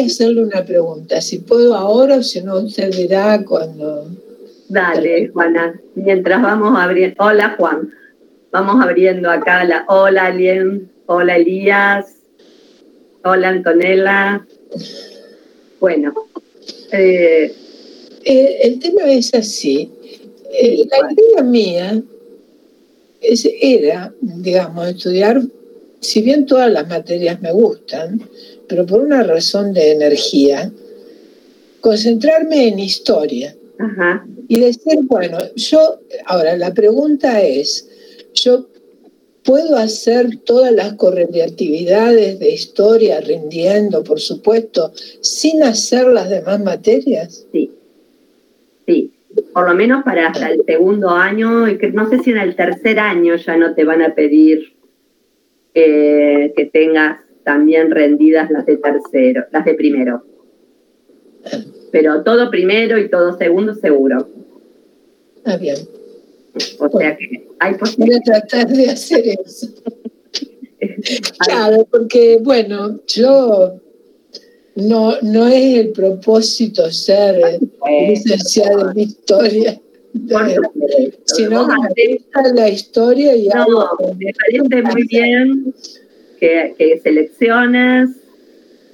hacerle una pregunta, si puedo ahora o si no, usted dirá cuando... Dale, Juana, mientras vamos abriendo... Hola, Juan. Vamos abriendo acá la... Hola, Alien. Hola, Elías. Hola, Antonella. Bueno. Eh, eh, el tema es así. Eh, la idea mía era, digamos, estudiar, si bien todas las materias me gustan, pero por una razón de energía, concentrarme en historia. Y decir, bueno, yo, ahora la pregunta es, yo puedo hacer todas las correlatividades de historia rindiendo, por supuesto, sin hacer las demás materias? Sí, sí, por lo menos para hasta el segundo año, y que no sé si en el tercer año ya no te van a pedir eh, que tengas también rendidas las de tercero, las de primero. Pero todo primero y todo segundo seguro. Ah, bien. O sea que hay posibilidad. Voy a tratar de hacer eso. claro, porque, bueno, yo no, no es el propósito ser licenciado en historia. sino que me la historia y no, me parece muy bien que, que selecciones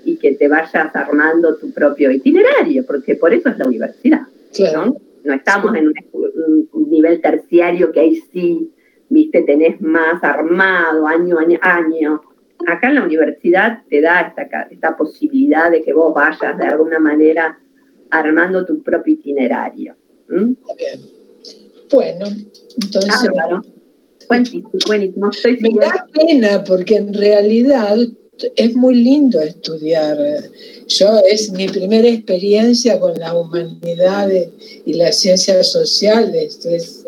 y que te vayas armando tu propio itinerario, porque por eso es la universidad. ¿no? no estamos en un, nivel terciario que ahí sí, viste, tenés más armado año a año, año. Acá en la universidad te da esta, esta posibilidad de que vos vayas de alguna manera armando tu propio itinerario. Bueno, entonces... Ah, Buenísimo, buenísimo. Me da pena porque en realidad es muy lindo estudiar. Yo es mi primera experiencia con la humanidad y las ciencias sociales. Es,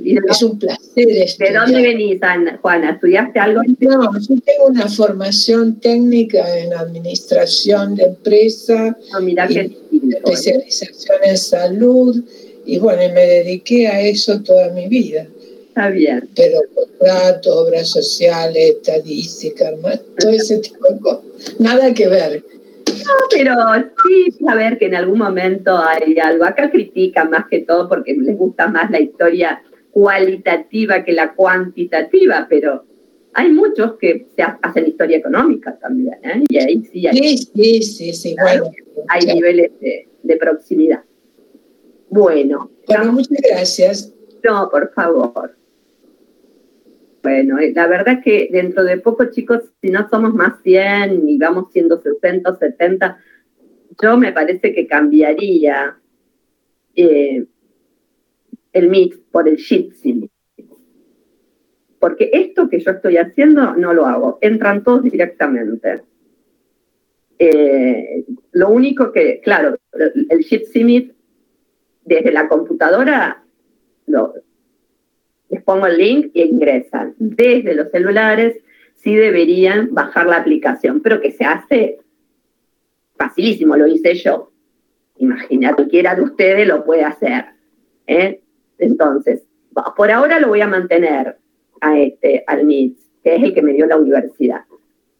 es un placer estudiar. ¿De dónde venís, Juana? ¿Estudiaste algo? No, yo tengo una formación técnica en administración de empresa, no, mira ¿eh? especialización en salud, y bueno, me dediqué a eso toda mi vida. Bien. Pero contrato, obras sociales, estadística, todo ese tipo de cosas. Nada que ver. No, pero sí saber que en algún momento hay algo. Acá critican más que todo porque les gusta más la historia cualitativa que la cuantitativa, pero hay muchos que se hacen historia económica también, ¿eh? Y ahí sí hay. Sí, sí, sí, bueno, hay niveles de, de, proximidad. Bueno. Bueno, muchas gracias. No, por favor. Bueno, eh, la verdad que dentro de poco, chicos, si no somos más 100 y vamos siendo 60 o 70, yo me parece que cambiaría eh, el mix por el Jitsi. Porque esto que yo estoy haciendo no lo hago, entran todos directamente. Eh, lo único que, claro, el Jitsi Meet desde la computadora lo, les pongo el link y ingresan. Desde los celulares sí deberían bajar la aplicación, pero que se hace facilísimo, lo hice yo. Imagina, cualquiera de ustedes lo puede hacer. ¿eh? Entonces, por ahora lo voy a mantener a este, al MIT, que es el que me dio la universidad.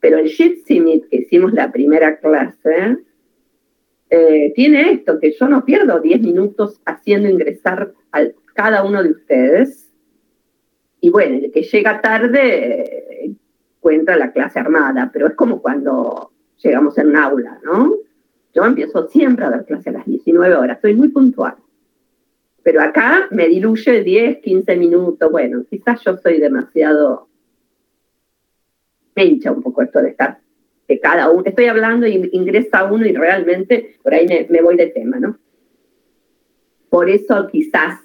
Pero el Jitsi Meet que hicimos la primera clase, eh, tiene esto, que yo no pierdo 10 minutos haciendo ingresar a cada uno de ustedes y bueno, el que llega tarde encuentra la clase armada, pero es como cuando llegamos en un aula, ¿no? Yo empiezo siempre a dar clase a las 19 horas, soy muy puntual. Pero acá me diluye 10, 15 minutos. Bueno, quizás yo soy demasiado. Me hincha un poco esto de estar de cada uno. Estoy hablando y ingresa uno y realmente por ahí me voy de tema, ¿no? Por eso quizás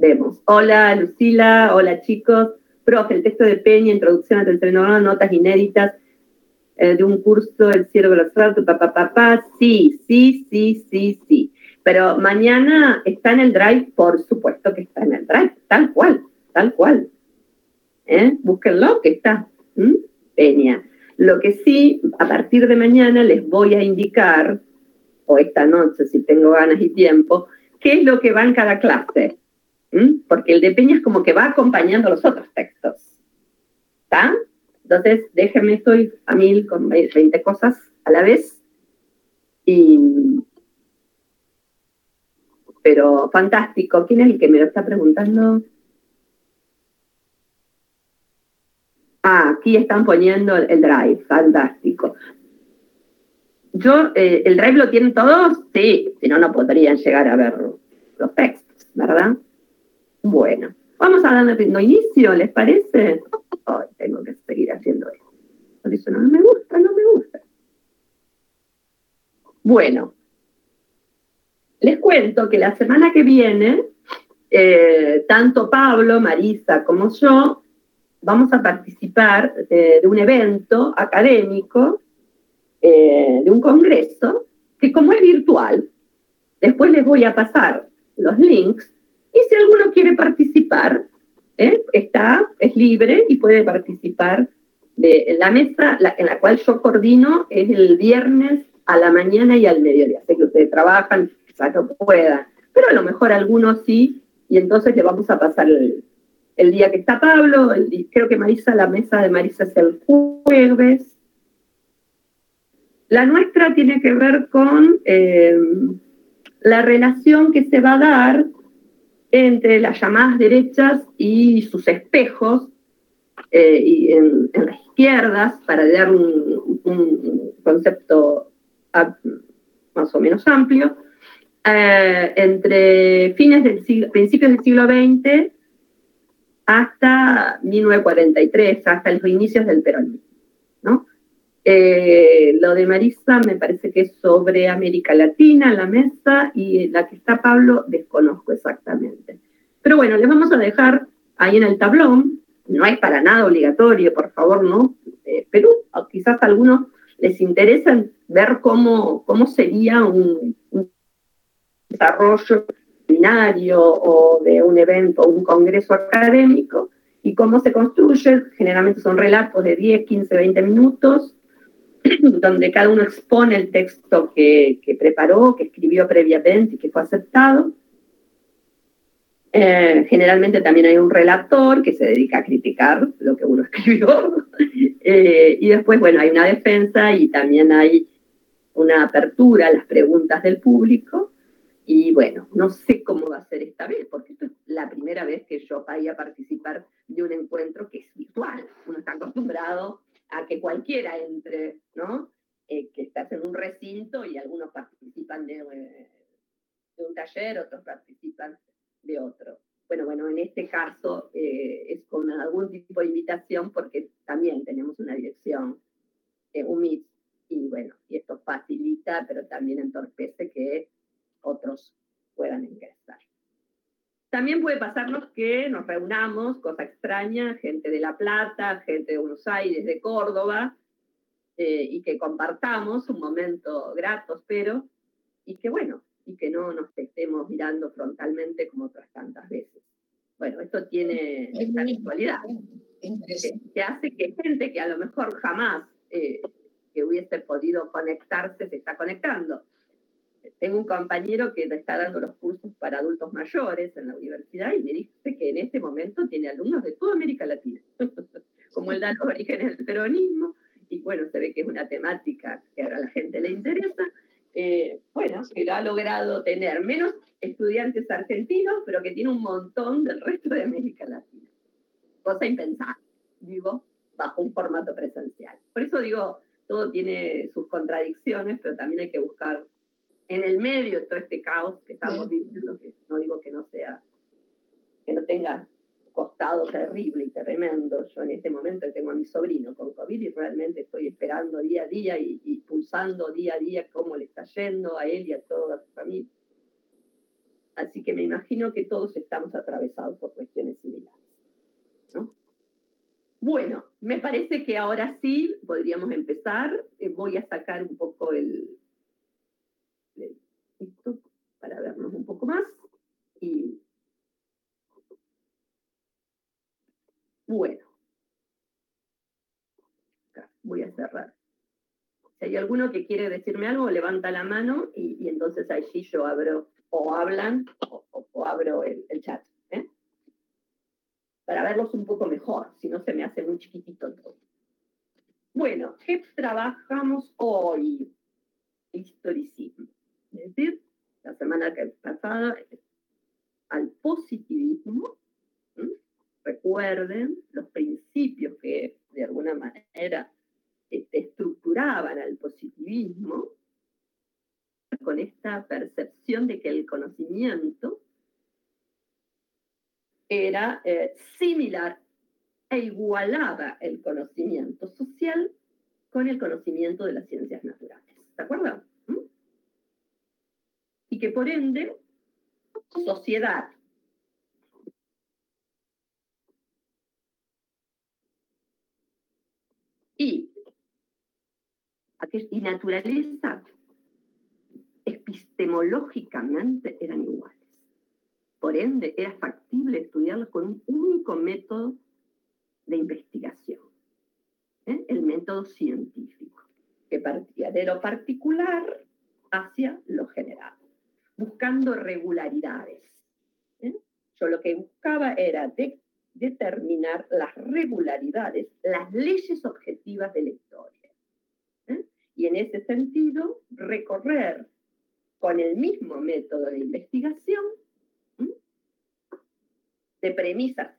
Vemos. Hola Lucila, hola chicos. Profe, el texto de Peña, introducción a telenovela, notas inéditas eh, de un curso El cielo de los papá, papá, papá. Sí, sí, sí, sí, sí. Pero mañana está en el drive, por supuesto que está en el drive, tal cual, tal cual. ¿Eh? Búsquenlo, que está. Peña. Lo que sí, a partir de mañana les voy a indicar, o esta noche si tengo ganas y tiempo, qué es lo que va en cada clase. Porque el de Peña es como que va acompañando los otros textos. ¿Está? Entonces, déjenme, estoy a mil con 20 cosas a la vez pero fantástico. ¿Quién es el que me lo está preguntando? Ah, aquí están poniendo el drive, fantástico. Yo, eh, ¿el drive lo tienen todos? Sí, si no, no podrían llegar a ver los textos, ¿verdad? Bueno, vamos a darle inicio, ¿les parece? tengo que seguir haciendo esto. Por eso no me gusta, no me gusta. Bueno, les cuento que la semana que viene, eh, tanto Pablo, Marisa como yo vamos a participar de, un evento académico, eh, de un congreso, que como es virtual, después les voy a pasar los links y si alguno quiere participar, ¿eh? está, es libre y puede participar. De, la mesa en la cual yo coordino es el viernes a la mañana y al mediodía. Sé que ustedes trabajan, quizás no puedan, pero a lo mejor algunos sí, y entonces le vamos a pasar el, el día que está Pablo, creo que Marisa, la mesa de Marisa es el jueves. La nuestra tiene que ver con eh, la relación que se va a dar entre las llamadas derechas y sus espejos eh, y en, las izquierdas, para dar un, concepto más o menos amplio, eh, entre fines del siglo, principios del siglo XX hasta 1943, hasta los inicios del peronismo. ¿no? Eh, lo de Marisa me parece que es sobre América Latina, la mesa, y la que está Pablo desconozco exactamente. Pero bueno, les vamos a dejar ahí en el tablón, no es para nada obligatorio, por favor, ¿no? Eh, pero quizás a algunos les interesa ver cómo, cómo sería un, desarrollo o de un evento o un congreso académico y cómo se construye. Generalmente son relatos de 10, 15, 20 minutos, donde cada uno expone el texto que, que preparó, que escribió previamente y que fue aceptado. Eh, generalmente también hay un relator que se dedica a criticar lo que uno escribió. Eh, y después, bueno, hay una defensa y también hay una apertura a las preguntas del público. Y bueno, no sé cómo va a ser esta vez, porque esto es la primera vez que yo vaya a participar de un encuentro que es virtual. Uno está acostumbrado a que cualquiera entre, ¿no? Eh, que estás en un recinto y algunos participan de, un taller, otros participan de otro. Bueno, bueno, en este caso eh, es con algún tipo de invitación porque también tenemos una dirección, un MIT, y bueno, y esto facilita, pero también entorpece que otros puedan ingresar. También puede pasarnos que nos reunamos, cosa extraña, gente de La Plata, gente de Buenos Aires, de Córdoba, eh, y que compartamos un momento grato, espero, y que bueno, y que no nos estemos mirando frontalmente como otras tantas veces. Bueno, esto tiene esta virtualidad, que, hace que gente que a lo mejor jamás eh, que hubiese podido conectarse se está conectando tengo un compañero que está dando los cursos para adultos mayores en la universidad y me dice que en este momento tiene alumnos de toda América Latina, como él da los orígenes del peronismo, y bueno, se ve que es una temática que a la gente le interesa. Eh, bueno, que lo ha logrado tener menos estudiantes argentinos, pero que tiene un montón del resto de América Latina. Cosa impensable, digo, bajo un formato presencial. Por eso digo, todo tiene sus contradicciones, pero también hay que buscar en el medio de todo este caos que estamos viviendo, que no digo que no sea, que no tenga costado terrible y tremendo. Yo en este momento tengo a mi sobrino con COVID y realmente estoy esperando día a día y, pulsando día a día cómo le está yendo a él y a toda su familia. Así que me imagino que todos estamos atravesados por cuestiones similares. Bueno, me parece que ahora sí podríamos empezar. Eh, voy a sacar un poco el, esto para vernos un poco más. Y bueno, voy a cerrar. Si hay alguno que quiere decirme algo, levanta la mano y, entonces allí yo abro o hablan o, abro el, chat. ¿eh? Para verlos un poco mejor, si no se me hace muy chiquitito todo. Bueno, ¿qué trabajamos hoy? Historicismo. semana pasada al positivismo. Recuerden los principios que de alguna manera este, estructuraban al positivismo con esta percepción de que el conocimiento era eh, similar e igualaba el conocimiento social con el conocimiento de las ciencias naturales. ¿De acuerdo? ¿Mm? Y que por ende, sociedad y, naturaleza epistemológicamente eran iguales. Por ende, era factible estudiarlos con un único método de investigación, ¿eh? el método científico, que partía de lo particular hacia lo general, buscando regularidades. ¿eh? Yo lo que buscaba era determinar las regularidades, las leyes objetivas de la historia. ¿eh? Y en ese sentido, recorrer con el mismo método de investigación de premisas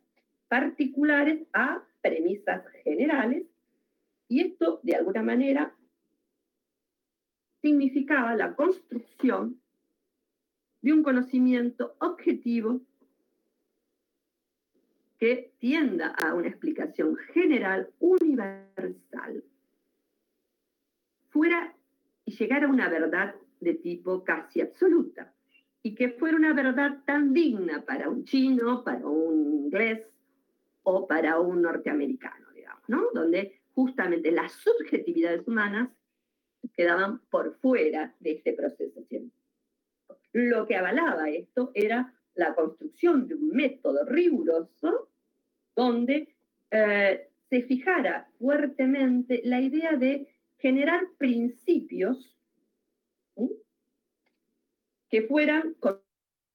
particulares a premisas generales, y esto de alguna manera significaba la construcción de un conocimiento objetivo que tienda a una explicación general, universal, fuera y llegara a una verdad de tipo casi absoluta y que fuera una verdad tan digna para un chino, para un inglés o para un norteamericano, digamos, ¿no? Donde justamente las subjetividades humanas quedaban por fuera de este proceso. Lo que avalaba esto era la construcción de un método riguroso donde eh, se fijara fuertemente la idea de generar principios que fueran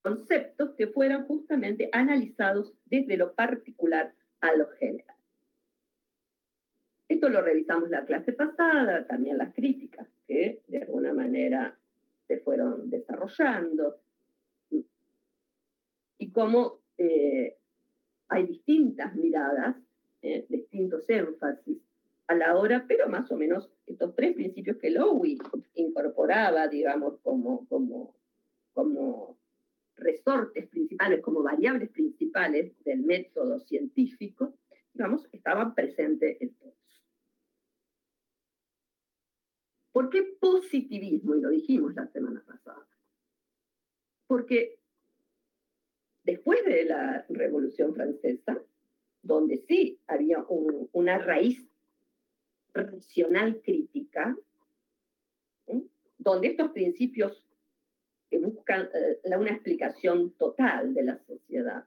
conceptos que fueran justamente analizados desde lo particular a lo general. Esto lo revisamos la clase pasada, también las críticas que de alguna manera se fueron desarrollando y cómo eh, hay distintas miradas, eh, distintos énfasis a la hora, pero más o menos estos tres principios que Lowy incorporaba, digamos, como, como como resortes principales, como variables principales del método científico, digamos, estaban presentes en todos. ¿Por qué positivismo? Y lo dijimos la semana pasada. Porque después de la Revolución Francesa, donde sí había una raíz racional crítica, donde estos principios que buscan eh, una explicación total de la sociedad.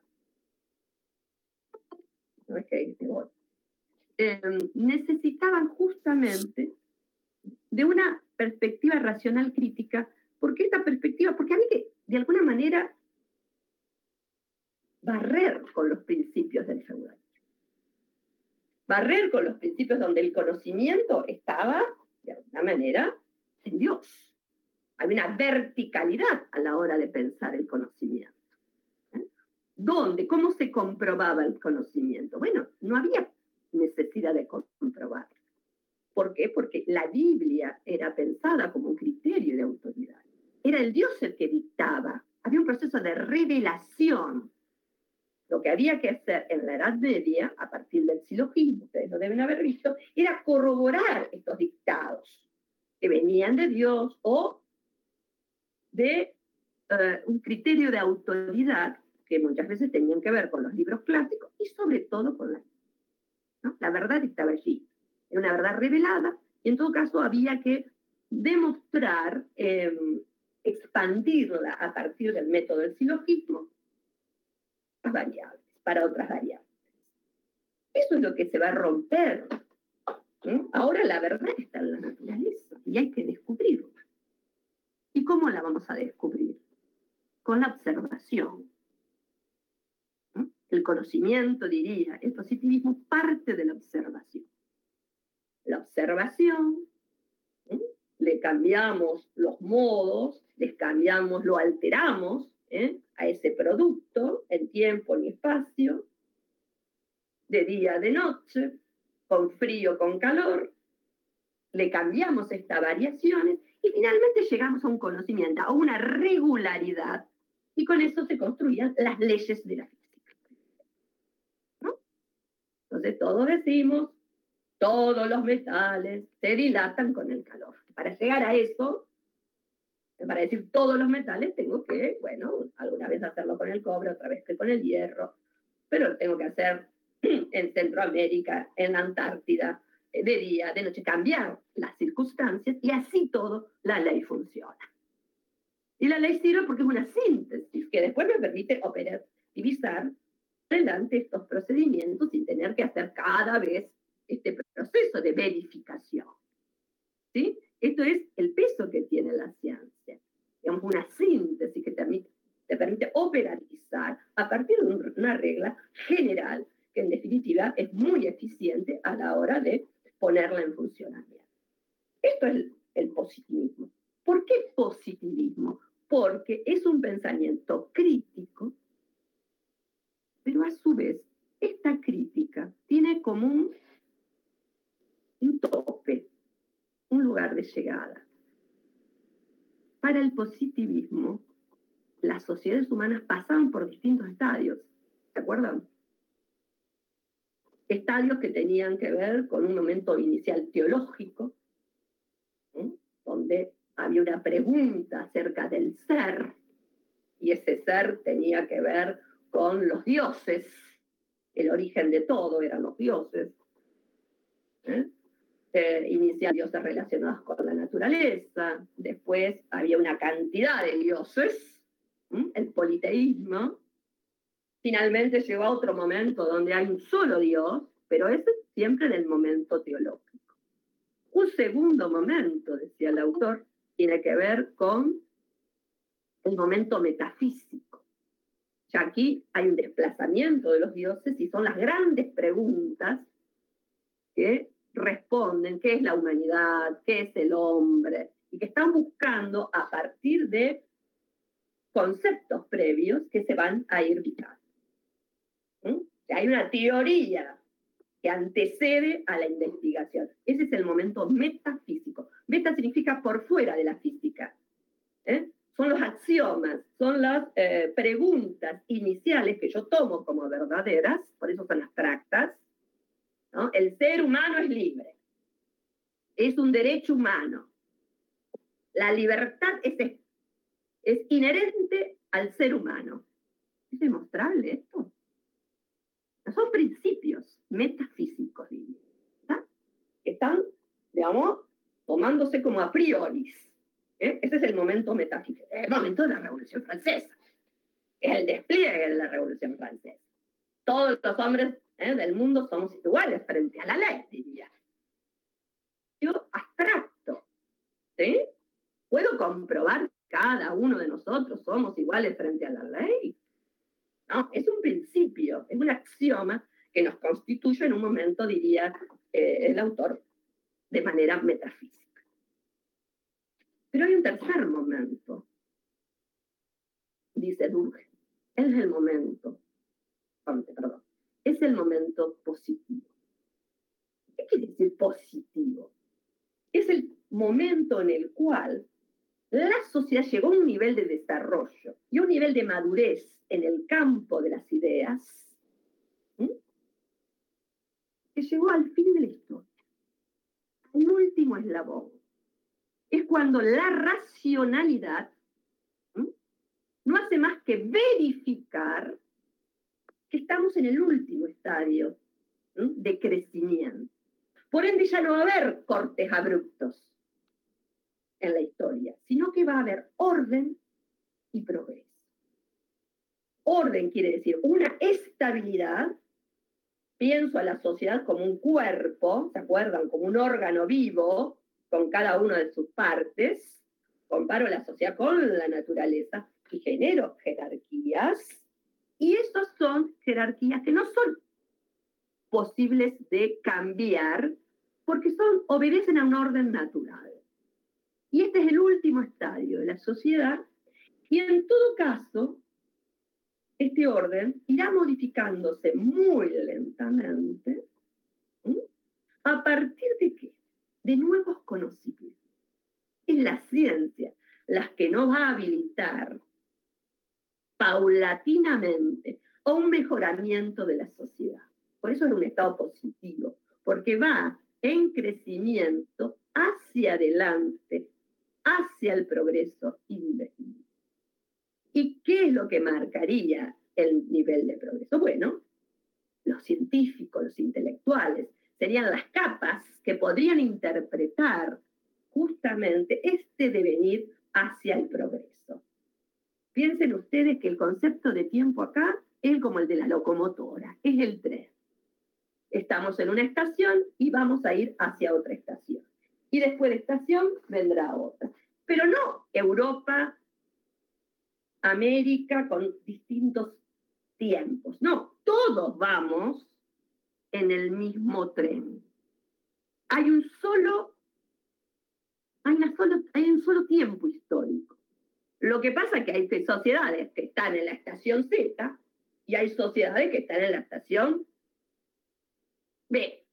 Em, necesitaban justamente de una perspectiva racional crítica, porque esta perspectiva, porque que, de alguna manera, barrer con los principios del feudalismo. Barrer con los principios donde el conocimiento estaba, de alguna manera, en Dios había una verticalidad a la hora de pensar el conocimiento. ¿eh? ¿Dónde? ¿Cómo se comprobaba el conocimiento? Bueno, no había necesidad de comprobar. ¿Por qué? Porque la Biblia era pensada como un criterio de autoridad. Era el Dios el que dictaba. Había un proceso de revelación. Lo que había que hacer en la Edad Media, a partir del silogismo, ustedes lo deben haber visto, era corroborar estos dictados que venían de Dios o de eh, un criterio de autoridad que muchas veces tenían que ver con los libros clásicos y sobre todo con la... ¿no? La verdad estaba allí, era una verdad revelada y en todo caso había que demostrar, em, expandirla a partir del método del silogismo variables, para otras variables. Eso es lo que se va a romper. Ahora la verdad está en la naturaleza y hay que descubrirla. ¿Y cómo la vamos a descubrir? Con la observación. El conocimiento, diría, el positivismo parte de la observación. La observación, le cambiamos los modos les cambiamos, lo alteramos ¿eh? A ese producto en tiempo y espacio, de día, de noche, con frío, con calor, le cambiamos estas variaciones y finalmente llegamos a un conocimiento, a una regularidad, y con eso se construían las leyes de la física. ¿No? Entonces todos decimos, todos los metales se dilatan con el calor. Para llegar a eso, para decir todos los metales, tengo que, bueno, alguna vez hacerlo con el cobre, otra vez que con el hierro, pero lo tengo que hacer en Centroamérica, en Antártida, eh, de día, de noche, cambiar las circunstancias y así todo la ley funciona. Y la ley sirve porque es una síntesis que después me permite operativizar adelante estos procedimientos sin tener que hacer cada vez este proceso de verificación. ¿Sí? Esto es el peso que tiene la ciencia. Digamos, una síntesis que te permite, te operativizar a partir de una regla general que en definitiva es muy eficiente a la hora de ponerla en funcionamiento. Esto es el, positivismo. ¿Por qué positivismo? Porque es un pensamiento crítico, pero a su vez esta crítica tiene como un tope, un lugar de llegada. Para el positivismo, las sociedades humanas pasaban por distintos estadios, ¿se acuerdan? estadios que tenían que ver con un momento inicial teológico, ¿eh? donde había una pregunta acerca del ser, y ese ser tenía que ver con los dioses, el origen de todo eran los dioses. ¿eh? Eh, inicial dioses relacionados con la naturaleza, después había una cantidad de dioses, el politeísmo, finalmente llegó a otro momento donde hay un solo Dios, pero ese es siempre del momento teológico. Un segundo momento, decía el autor, tiene que ver con el momento metafísico. Ya aquí hay un desplazamiento de los dioses y son las grandes preguntas que responden qué es la humanidad, qué es el hombre, y que están buscando a partir de conceptos previos que se van a ir vitando. Hay una teoría que antecede a la investigación. Ese es el momento metafísico. Meta significa por fuera de la física. ¿eh? Son los axiomas, son las eh, preguntas iniciales que yo tomo como verdaderas, por eso son abstractas. ¿No? El ser humano es libre. Es un derecho humano. La libertad es, es inherente al ser humano. ¿Es demostrable esto? Son principios metafísicos, que están, digamos, tomándose como a priori. ¿eh? Ese es el momento metafísico, el momento de la Revolución Francesa, el despliegue de la Revolución Francesa. Todos los hombres ¿eh? del mundo somos iguales frente a la ley, diría. Yo abstracto, ¿sí? Puedo comprobar que cada uno de nosotros somos iguales frente a la ley. ¿no? Es un principio, es un axioma que nos constituye en un momento, diría eh, el autor, de manera metafísica. Pero hay un tercer momento, dice Durge, es el momento, perdón, es el momento positivo. ¿Qué quiere decir positivo? Es el momento en el cual la sociedad llegó a un nivel de desarrollo y un nivel de madurez en el campo de las ideas que llegó al fin de la historia. Un último eslabón. Es cuando la racionalidad no hace más que verificar que estamos en el último estadio de crecimiento. Por ende ya no va a haber cortes abruptos en la historia, sino que va a haber orden y progreso. Orden quiere decir una estabilidad. Pienso a la sociedad como un cuerpo, ¿se acuerdan? Como un órgano vivo con cada una de sus partes. Comparo la sociedad con la naturaleza y genero jerarquías. Y estas son jerarquías que no son posibles de cambiar porque son, obedecen a un orden natural. Y este es el último estadio, la sociedad y en todo caso, este orden irá modificándose muy lentamente a partir de qué? De nuevos conocimientos. Es la ciencia las que nos va a habilitar paulatinamente a un mejoramiento de la sociedad. Por eso es un estado positivo, porque va en crecimiento hacia adelante, hacia el progreso indefinido. ¿Y qué es lo que marcaría el nivel de progreso? Bueno, los científicos, los intelectuales, serían las capas que podrían interpretar justamente este devenir hacia el progreso. Piensen ustedes que el concepto de tiempo acá es como el de la locomotora, es el tren. Estamos en una estación y vamos a ir hacia otra estación. Y después de estación vendrá otra. Pero no Europa, América con distintos tiempos. No, todos vamos en el mismo tren. Hay un solo, solo, hay un solo tiempo histórico. Lo que pasa es que hay sociedades que están en la estación Z y hay sociedades que están en la estación B.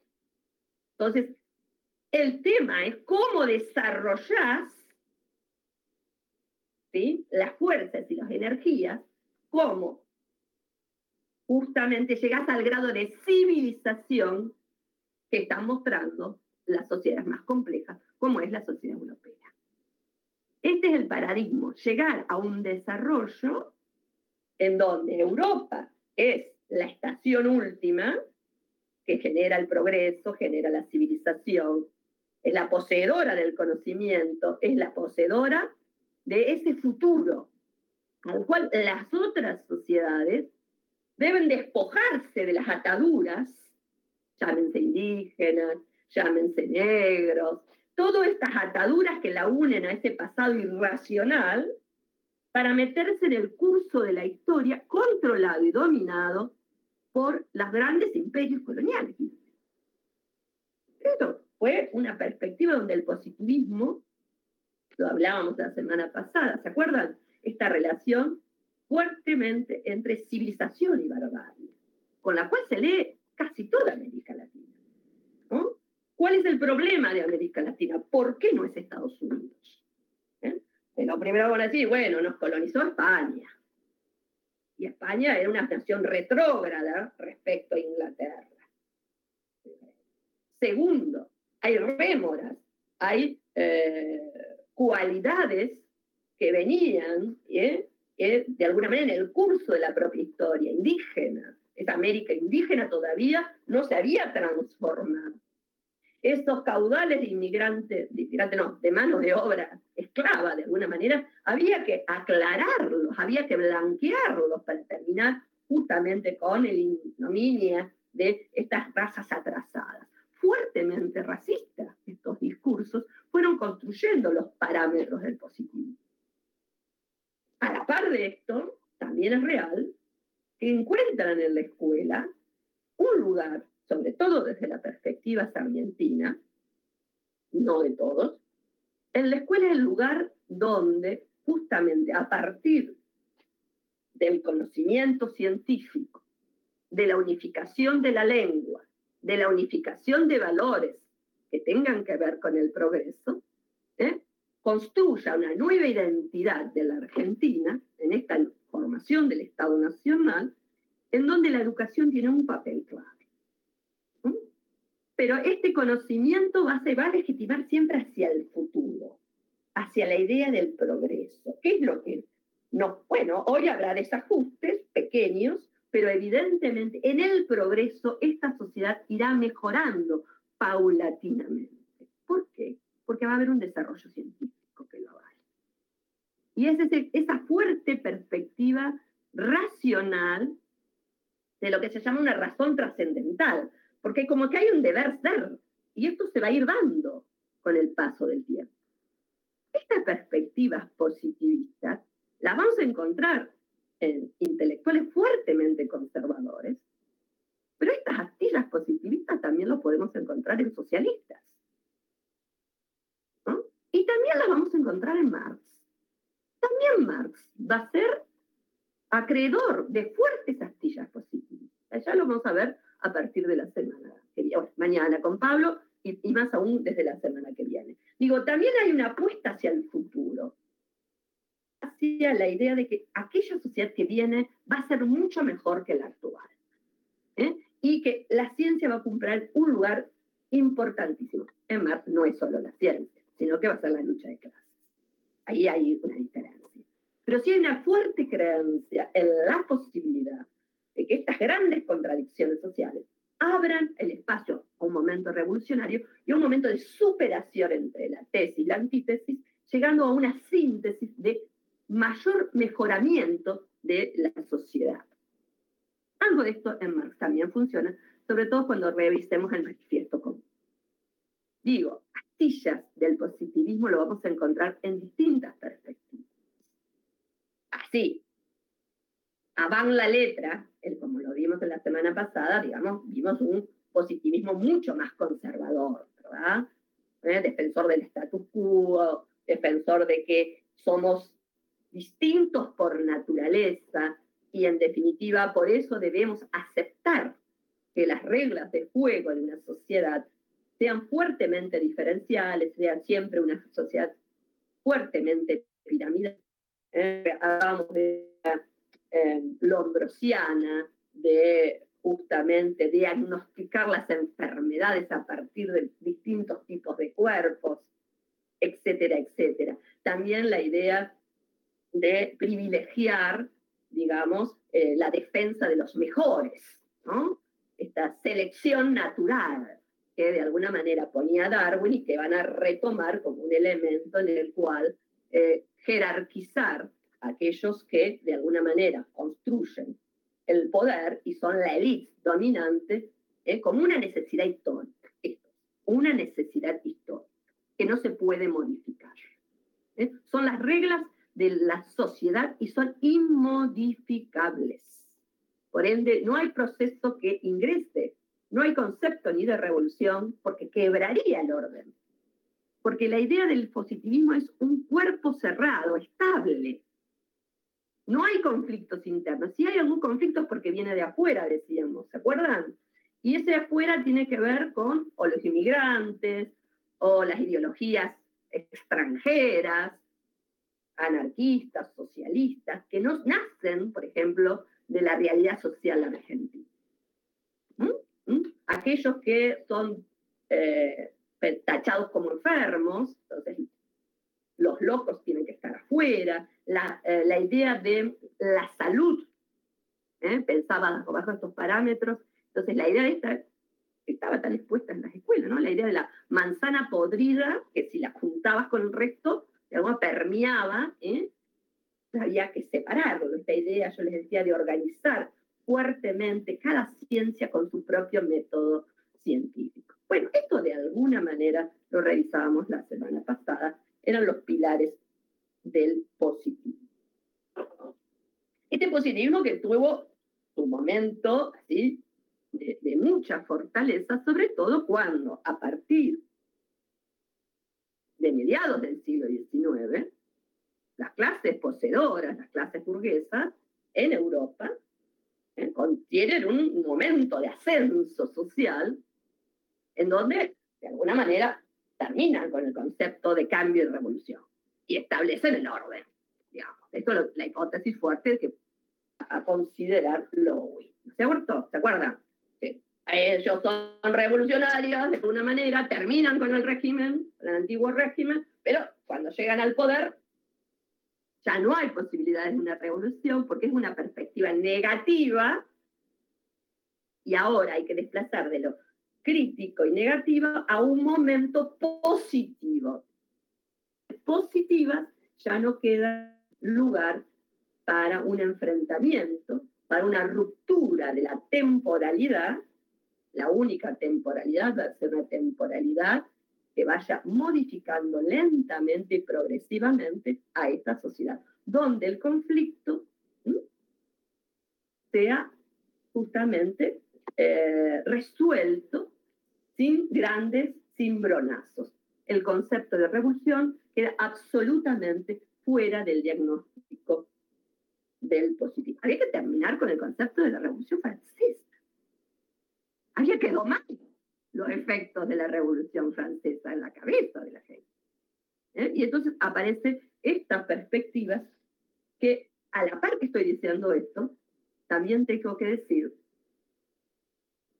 Entonces, el tema es cómo desarrollas ¿sí? las fuerzas y las energías, cómo justamente llegas al grado de civilización que están mostrando las sociedades más complejas, como es la sociedad europea. Este es el paradigma, llegar a un desarrollo en donde Europa es la estación última que genera el progreso, genera la civilización, es la poseedora del conocimiento, es la poseedora de ese futuro al cual las otras sociedades deben despojarse de las ataduras, llámense indígenas, llámense negros, todas estas ataduras que la unen a ese pasado irracional para meterse en el curso de la historia controlado y dominado por los grandes imperios coloniales. Esto fue una perspectiva donde el positivismo, lo hablábamos la semana pasada, ¿se acuerdan? Esta relación fuertemente entre civilización y barbarie, con la cual se lee casi toda América Latina. ¿Cuál es el problema de América Latina? ¿Por qué no es Estados Unidos? ¿Eh? Lo primero van a decir, bueno, nos colonizó España. Y España era una nación retrógrada respecto a Inglaterra. Segundo, hay rémoras, hay eh, cualidades que venían ¿eh? de alguna manera en el curso de la propia historia indígena. Esa América indígena todavía no se había transformado estos caudales de inmigrantes, de inmigrantes no, de mano de obra esclava de alguna manera, había que aclararlos, había que blanquearlos para terminar justamente con el ignominia de estas razas atrasadas. Fuertemente racistas estos discursos fueron construyendo los parámetros del positivismo. A la par de esto, también es real que encuentran en la escuela un lugar sobre todo desde la perspectiva sarmientina, no de todos, en la escuela es el lugar donde justamente a partir del conocimiento científico, de la unificación de la lengua, de la unificación de valores que tengan que ver con el progreso, ¿eh? construya una nueva identidad de la Argentina en esta formación del Estado Nacional, en donde la educación tiene un papel clave. Pero este conocimiento va, se va a legitimar siempre hacia el futuro, hacia la idea del progreso. ¿Qué es lo que no? Bueno, hoy habrá desajustes pequeños, pero evidentemente en el progreso esta sociedad irá mejorando paulatinamente. ¿Por qué? Porque va a haber un desarrollo científico que lo avale. Y es esa fuerte perspectiva racional de lo que se llama una razón trascendental, porque como que hay un deber ser, y esto se va a ir dando con el paso del tiempo. Estas perspectivas positivistas las vamos a encontrar en intelectuales fuertemente conservadores, pero estas astillas positivistas también lo podemos encontrar en socialistas. Y también las vamos a encontrar en Marx. también Marx va a ser acreedor de fuertes astillas positivas. Ya lo vamos a ver a partir de la semana que viene, mañana con Pablo y, más aún desde la semana que viene. Digo, también hay una apuesta hacia el futuro, hacia la idea de que aquella sociedad que viene va a ser mucho mejor que la actual. ¿eh? Y que la ciencia va a cumplir un lugar importantísimo. En Marx no es solo la ciencia, sino que va a ser la lucha de clases. Ahí hay una diferencia. Pero sí hay una fuerte creencia en la posibilidad de que estas grandes contradicciones sociales abran el espacio a un momento revolucionario y a un momento de superación entre la tesis y la antítesis, llegando a una síntesis de mayor mejoramiento de la sociedad. Algo de esto en Marx también funciona, sobre todo cuando revisemos el manifiesto común. Digo, astillas del positivismo lo vamos a encontrar en distintas perspectivas. Así, van la letra, el, como lo vimos en la semana pasada, digamos, vimos un positivismo mucho más conservador, ¿verdad? ¿Eh? Defensor del status quo, defensor de que somos distintos por naturaleza y en definitiva por eso debemos aceptar que las reglas de juego en una sociedad sean fuertemente diferenciales, sea siempre una sociedad fuertemente piramidal. Eh, de eh, lombrosiana, de justamente diagnosticar las enfermedades a partir de distintos tipos de cuerpos, etcétera, etcétera. También la idea de privilegiar, digamos, eh, la defensa de los mejores. Esta selección natural que de alguna manera ponía Darwin y que van a retomar como un elemento en el cual eh, jerarquizar aquellos que de alguna manera construyen el poder y son la élite dominante eh, como una necesidad histórica. Esto, una necesidad histórica que no se puede modificar. ¿eh? Son las reglas de la sociedad y son inmodificables. Por ende, no hay proceso que ingrese no hay concepto ni de revolución porque quebraría el orden. Porque la idea del positivismo es un cuerpo cerrado, estable. No hay conflictos internos. Si hay algún conflicto es porque viene de afuera, decíamos, ¿se acuerdan? Y ese afuera tiene que ver con o los inmigrantes, o las ideologías extranjeras, anarquistas, socialistas, que no nacen, por ejemplo, de la realidad social argentina aquellos que son eh, tachados como enfermos, entonces los locos tienen que estar afuera, la, eh, idea de la salud, ¿eh? pensaba bajo estos parámetros, entonces la idea de esta estaba tan expuesta en las escuelas, ¿no? La idea de la manzana podrida, que si la juntabas con el resto, de alguna permeaba, ¿eh? había que separarlo. Esta idea, yo les decía, de organizar fuertemente cada ciencia con su propio método científico. Bueno, esto de alguna manera lo revisábamos la semana pasada, eran los pilares del positivismo. Este positivismo que tuvo su momento así de, mucha fortaleza, sobre todo cuando a partir de mediados del siglo XIX, las clases poseedoras, las clases burguesas en Europa, tienen un momento de ascenso social en donde, de alguna manera, terminan con el concepto de cambio y revolución y establecen el orden. Esto es la hipótesis fuerte que a considerar Lowy. ¿Se acuerdan? ¿Se acuerdan? Ellos son revolucionarios de alguna manera, terminan con el régimen, el antiguo régimen, pero cuando llegan al poder ya no hay posibilidades de una revolución porque es una perspectiva negativa y ahora hay que desplazar de lo crítico y negativo a un momento positivo. Positivas ya no queda lugar para un enfrentamiento, para una ruptura de la temporalidad. La única temporalidad va a ser una temporalidad que vaya modificando lentamente y progresivamente a esta sociedad, donde el conflicto sea justamente eh, resuelto sin grandes cimbronazos. El concepto de revolución queda absolutamente fuera del diagnóstico del positivo. Había que terminar con el concepto de la Revolución Francesa. Había que domar los efectos de la Revolución Francesa en la cabeza de la gente. ¿Eh? Y entonces aparecen estas perspectivas que, a la par que estoy diciendo esto, también tengo que decir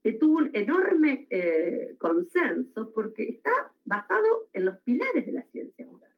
que tuvo un enorme eh, consenso porque está basado en los pilares de la ciencia moderna.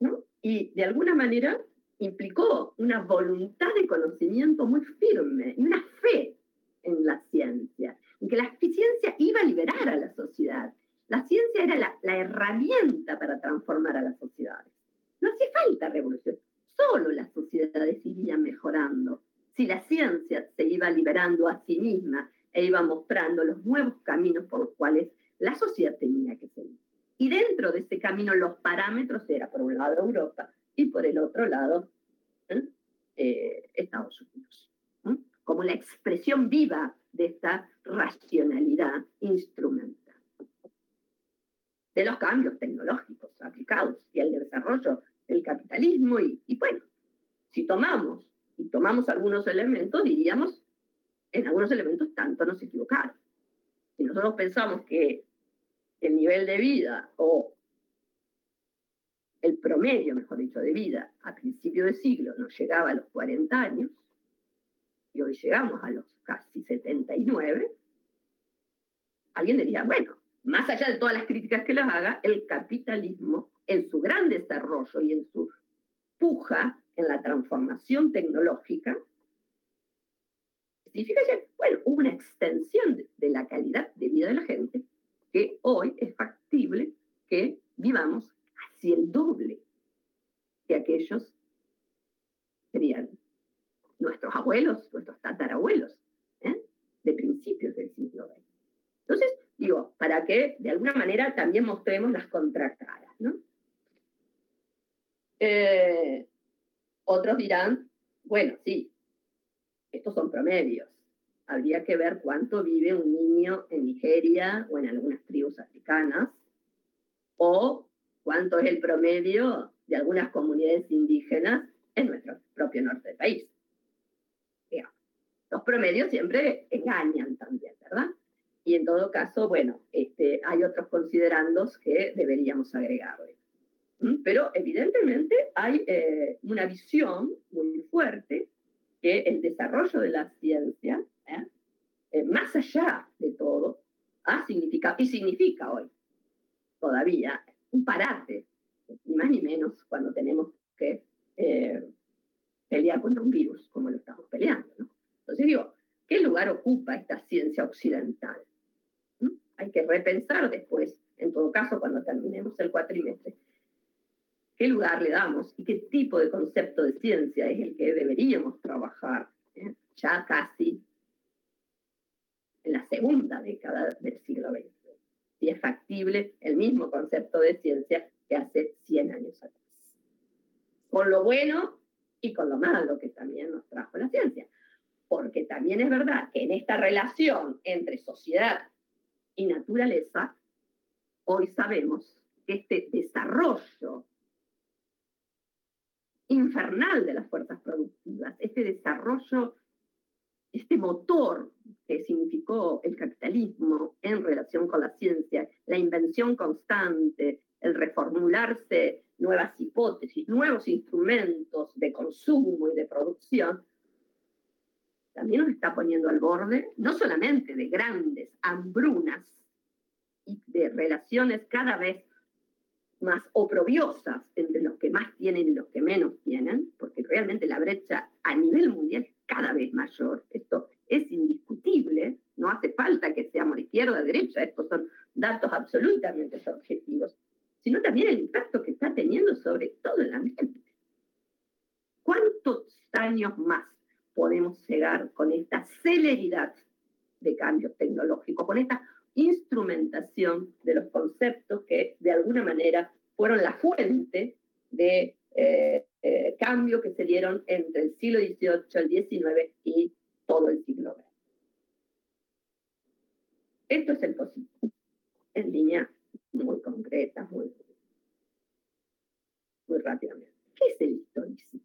¿no? Y de alguna manera implicó una voluntad de conocimiento muy firme y una fe en la ciencia, en que la ciencia iba a liberar a la sociedad. La ciencia era la, herramienta para transformar a las sociedades. No hacía falta revolución, solo las sociedades irían mejorando si la ciencia se iba liberando a sí misma e iba mostrando los nuevos caminos por los cuales la sociedad tenía que seguir. Y dentro de ese camino los parámetros era por un lado Europa y por el otro lado ¿eh? Eh, Estados Unidos, ¿eh? como la expresión viva de esta racionalidad instrumental. De los cambios tecnológicos aplicados y el desarrollo del capitalismo y, y bueno, si tomamos y tomamos algunos elementos, diríamos, en algunos elementos tanto nos equivocaron. Si nosotros pensamos que el nivel de vida o el promedio, mejor dicho, de vida a principio de siglo nos llegaba a los 40 años, y hoy llegamos a los casi 79, alguien diría, bueno, más allá de todas las críticas que las haga, el capitalismo en su gran desarrollo y en su puja en la transformación tecnológica, significa que, bueno, hubo una extensión de, la calidad de vida de la gente que hoy es factible que vivamos casi el doble que aquellos serían nuestros abuelos, nuestros tatarabuelos, ¿eh? de principios del siglo XX. Entonces, digo, para que de alguna manera también mostremos las contracaras. Eh, otros dirán, bueno, sí, estos son promedios. Habría que ver cuánto vive un niño en Nigeria o en algunas tribus africanas, o cuánto es el promedio de algunas comunidades indígenas en nuestro propio norte del país. Los promedios siempre engañan también, ¿verdad? Y en todo caso, bueno, este, hay otros considerandos que deberíamos agregar. Pero evidentemente hay eh, una visión muy fuerte que el desarrollo de la ciencia, ¿eh? Eh, más allá de todo, ha significado, y significa hoy todavía, un parate, ni más ni menos cuando tenemos que pelear contra un virus como lo estamos peleando. ¿no? Entonces digo, ¿qué lugar ocupa esta ciencia occidental? Hay que repensar después, en todo caso, cuando terminemos el cuatrimestre, qué lugar le damos y qué tipo de concepto de ciencia es el que deberíamos trabajar ¿eh? ya casi en la segunda década del siglo XX. Si es factible el mismo concepto de ciencia que hace 100 años atrás. Con lo bueno y con lo malo que también nos trajo la ciencia. Porque también es verdad que en esta relación entre sociedad y naturaleza, hoy sabemos que este desarrollo infernal de las fuerzas productivas, este desarrollo, este motor que significó el capitalismo en relación con la ciencia, la invención constante, el reformularse nuevas hipótesis, nuevos instrumentos de consumo y de producción, también nos está poniendo al borde no solamente de grandes hambrunas y de relaciones cada vez más oprobiosas entre los que más tienen y los que menos tienen, porque realmente la brecha a nivel mundial es cada vez mayor. Esto es indiscutible, no hace falta que seamos de izquierda o derecha, estos son datos absolutamente objetivos, sino también el impacto que está teniendo sobre todo el ambiente. ¿Cuántos años más podemos llegar con esta celeridad de cambios tecnológicos, con esta instrumentación de los conceptos que de alguna manera fueron la fuente de eh, eh, cambio que se dieron entre el siglo XVIII, el XIX y todo el siglo XX. Esto es el positivo, en línea muy concreta, muy muy rápidamente. ¿Qué es el historicismo?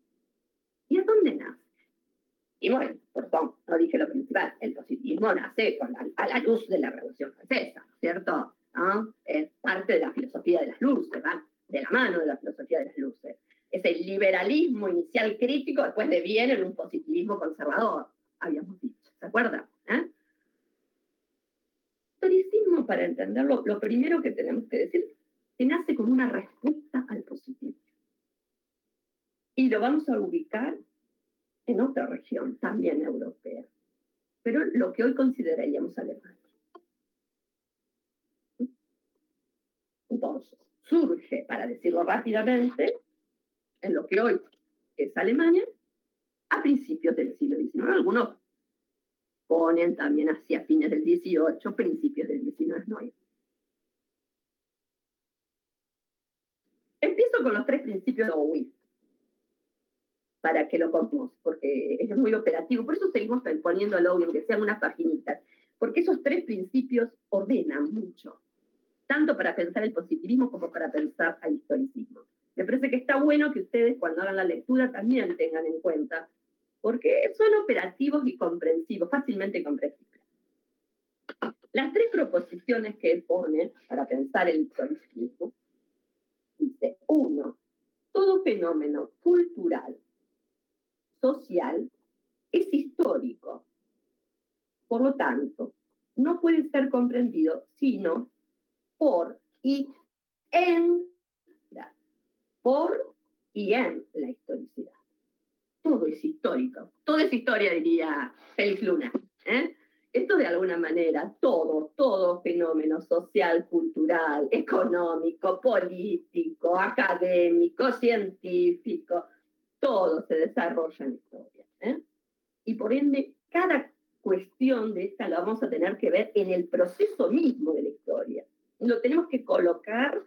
¿Y a dónde nace? Y bueno, perdón, no dije lo principal, el positivismo nace con a la luz de la Revolución Francesa, ¿cierto? Es parte de la filosofía de las luces, va de la mano de la filosofía de las luces. Es el liberalismo inicial crítico, después de bien en un positivismo conservador, habíamos dicho, ¿se acuerdan? ¿Eh? Historicismo, para entenderlo, lo primero que tenemos que decir, que nace como una respuesta al positivismo. Y lo vamos a ubicar en otra región, también europea, pero lo que hoy consideraríamos Alemania. Entonces, surge, para decirlo rápidamente, en lo que hoy es Alemania, a principios del siglo XIX. Algunos ponen también hacia fines del XVIII, principios del XIX. Empiezo con los tres principios de Owen, para que lo contemos, porque es muy operativo. Por eso seguimos poniendo a Owen, que sean unas paginitas, porque esos tres principios ordenan mucho tanto para pensar el positivismo como para pensar al historicismo. Me parece que está bueno que ustedes cuando hagan la lectura también tengan en cuenta, porque son operativos y comprensivos, fácilmente comprensibles. Las tres proposiciones que él pone para pensar el historicismo, dice, uno, todo fenómeno cultural, social, es histórico. Por lo tanto, no puede ser comprendido sino por y en por y en la historicidad. Todo es histórico, todo es historia, diría Félix Luna. ¿eh? Esto de alguna manera, todo, todo fenómeno social, cultural, económico, político, académico, científico, todo se desarrolla en historia. ¿eh? Y por ende, cada cuestión de esta la vamos a tener que ver en el proceso mismo de la historia lo tenemos que colocar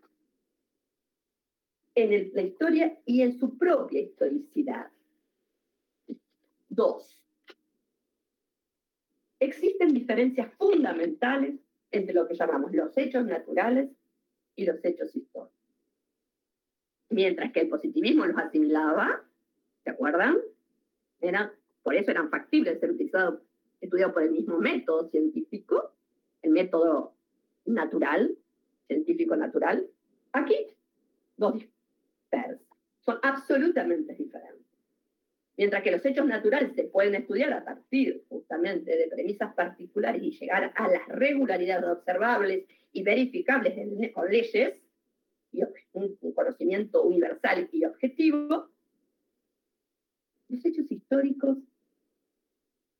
en la historia y en su propia historicidad. Dos, existen diferencias fundamentales entre lo que llamamos los hechos naturales y los hechos históricos. Mientras que el positivismo los asimilaba, ¿se acuerdan? Era, por eso eran factibles de ser utilizados, estudiados por el mismo método científico, el método natural, científico natural. Aquí, dos Son absolutamente diferentes. Mientras que los hechos naturales se pueden estudiar a partir justamente de premisas particulares y llegar a las regularidades observables y verificables con leyes y un conocimiento universal y objetivo, los hechos históricos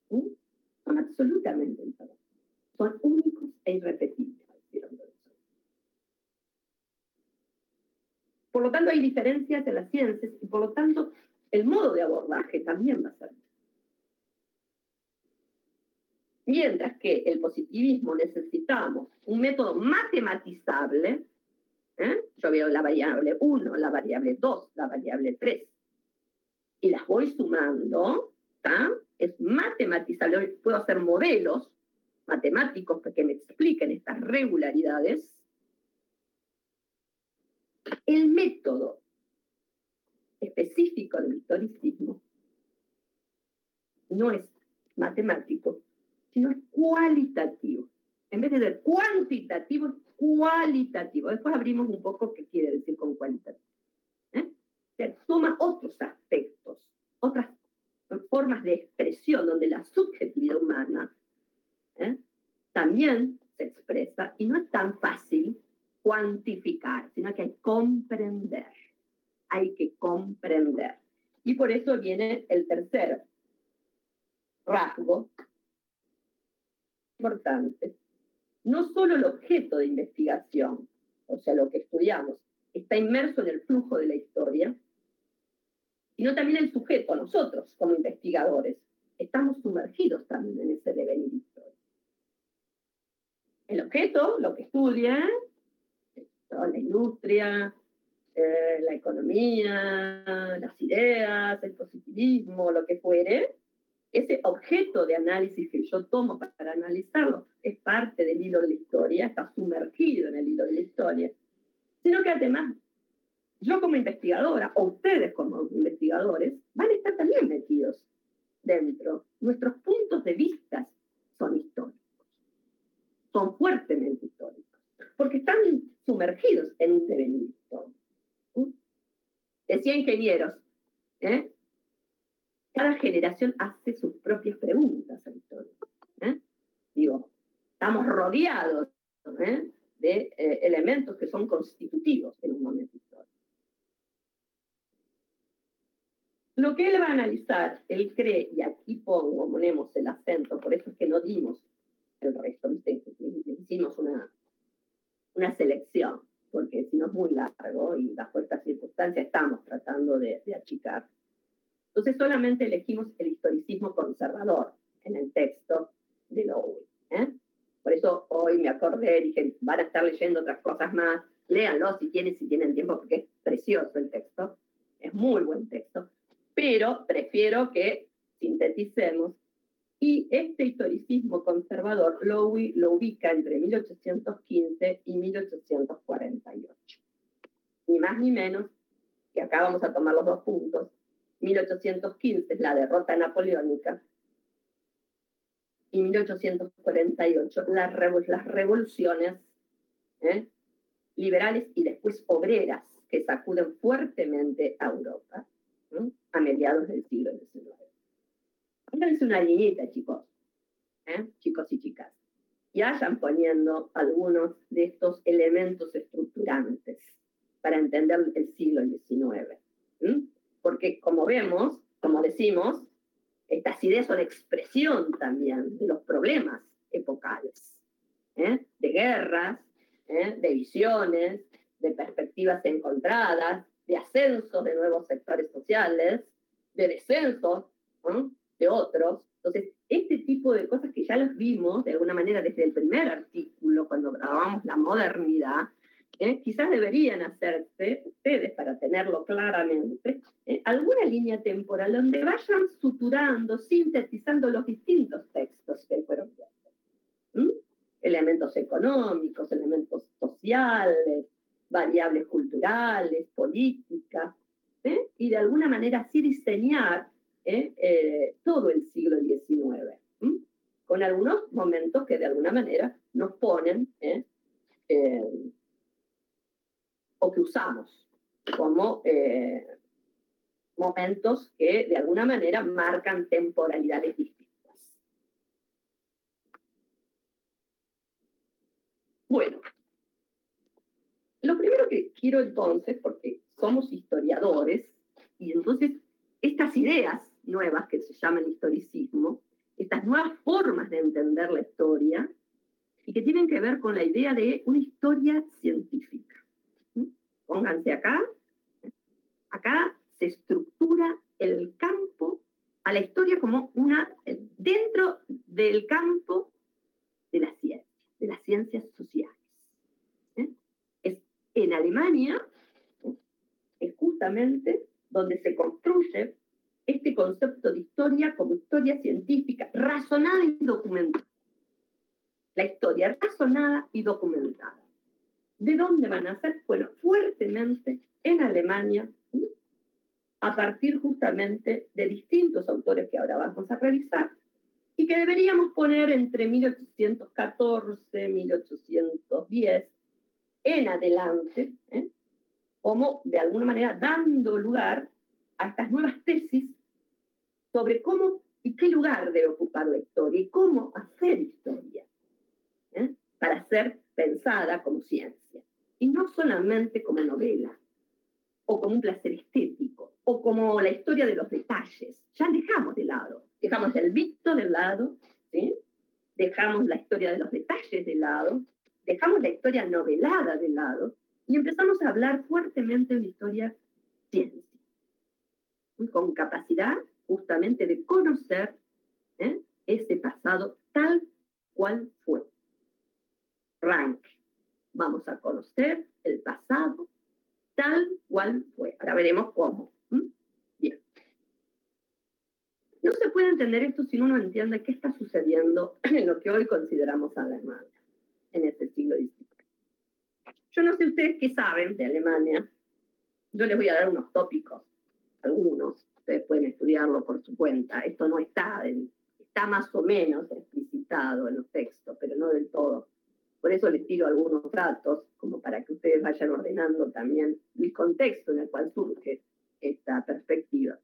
son absolutamente diferentes. Son únicos e irrepetibles. Por lo tanto, hay diferencias en las ciencias y por lo tanto el modo de abordaje también va a ser. Mientras que el positivismo necesitamos un método matematizable, ¿eh? yo veo la variable 1, la variable 2, la variable 3, y las voy sumando, es matematizable, puedo hacer modelos matemáticos que me expliquen estas regularidades, el método específico del historicismo no es matemático, sino es cualitativo. En vez de ser cuantitativo, es cualitativo. Después abrimos un poco qué quiere decir con cualitativo. ¿Eh? toma otros aspectos, otras formas de expresión donde la subjetividad humana ¿eh? también se expresa y no es tan fácil cuantificar, sino que hay que comprender. Hay que comprender. Y por eso viene el tercer rasgo importante. No solo el objeto de investigación, o sea, lo que estudiamos, está inmerso en el flujo de la historia, sino también el sujeto, nosotros como investigadores, estamos sumergidos también en ese devenir histórico. El objeto, lo que estudia, la industria, eh, la economía, las ideas, el positivismo, lo que fuere, ese objeto de análisis que yo tomo para analizarlo es parte del hilo de la historia, está sumergido en el hilo de la historia, sino que además yo como investigadora, o ustedes como investigadores, van a estar también metidos dentro. Nuestros puntos de vista son históricos, son fuertemente históricos, porque están sumergidos en un devenir histórico. Decía ingenieros, ¿eh? cada generación hace sus propias preguntas a la historia. ¿eh? Digo, estamos rodeados ¿eh? de elementos que son constitutivos en un momento histórico. Lo que él va a analizar, él cree, y aquí pongo, ponemos el acento, por eso es que no dimos el resto, hicimos una, una selección, porque si no es muy largo y bajo estas circunstancias estamos tratando de, achicar. Entonces solamente elegimos el historicismo conservador en el texto de Lowe. ¿eh? Por eso hoy me acordé, dije, van a estar leyendo otras cosas más, léanlo si tienen, si tienen tiempo, porque es precioso el texto, es muy buen texto pero prefiero que sinteticemos. Y este historicismo conservador lo, lo ubica entre 1815 y 1848. Ni más ni menos, que acá vamos a tomar los dos puntos. 1815 es la derrota napoleónica y 1848 las, revoluciones ¿eh? liberales y después obreras que sacuden fuertemente a Europa a mediados del siglo XIX. Pónganse una niñita, chicos, ¿eh? chicos y chicas, y vayan poniendo algunos de estos elementos estructurantes para entender el siglo XIX. Porque como vemos, como decimos, estas ideas son expresión también de los problemas epocales, ¿eh? de guerras, ¿eh? de visiones, de perspectivas encontradas, de ascenso de nuevos sectores sociales, de descenso de otros. Entonces, este tipo de cosas que ya las vimos de alguna manera desde el primer artículo, cuando grabamos la modernidad, ¿eh? quizás deberían hacerse ustedes para tenerlo claramente, ¿eh? alguna línea temporal donde vayan suturando, sintetizando los distintos textos que fueron elementos económicos, elementos sociales, variables culturales, políticas, ¿eh? y de alguna manera así diseñar ¿eh? Eh, todo el siglo XIX, con algunos momentos que de alguna manera nos ponen o que usamos como momentos que de alguna manera marcan temporalidades distintas. Bueno, lo primero que quiero entonces, porque somos historiadores, y entonces estas ideas nuevas que se llaman historicismo, estas nuevas formas de entender la historia, y que tienen que ver con la idea de una historia científica. Pónganse acá, acá se estructura el campo a la historia como una, dentro del campo de la ciencia, de las ciencias sociales. En Alemania es justamente donde se construye este concepto de historia como historia científica, razonada y documentada. La historia razonada y documentada. ¿De dónde van a ser? Bueno, fuertemente en Alemania, a partir justamente de distintos autores que ahora vamos a revisar, y que deberíamos poner entre 1814 y 1810 en adelante, ¿eh? como de alguna manera dando lugar a estas nuevas tesis sobre cómo y qué lugar debe ocupar la historia y cómo hacer historia ¿eh? para ser pensada como ciencia y no solamente como novela o como un placer estético o como la historia de los detalles. Ya dejamos de lado, dejamos el visto de lado, dejamos la historia de los detalles de lado dejamos la historia novelada de lado y empezamos a hablar fuertemente de una historia ciencia, con capacidad justamente de conocer ¿eh? ese pasado tal cual fue. Rank. Vamos a conocer el pasado tal cual fue. Ahora veremos cómo. Bien. No se puede entender esto si uno no entiende qué está sucediendo en lo que hoy consideramos Alemania en este siglo XIX. Yo no sé ustedes qué saben de Alemania, Yo les voy a dar unos tópicos, algunos, ustedes pueden estudiarlo por su cuenta. Esto no está, está más o menos explicitado en los textos, pero no del todo. Por eso les tiro algunos datos, como para que ustedes vayan ordenando también el contexto en el cual surge esta perspectiva.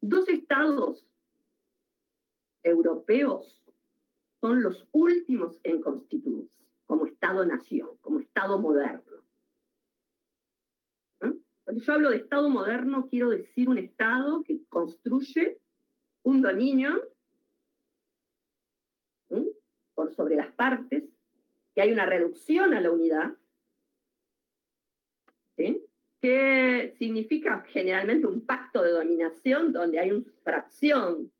Dos estados europeos son los últimos en constituirse como Estado-nación, como Estado moderno. Cuando yo hablo de Estado moderno, quiero decir un Estado que construye un dominio por sobre las partes, que hay una reducción a la unidad, que significa generalmente un pacto de dominación donde hay una fracción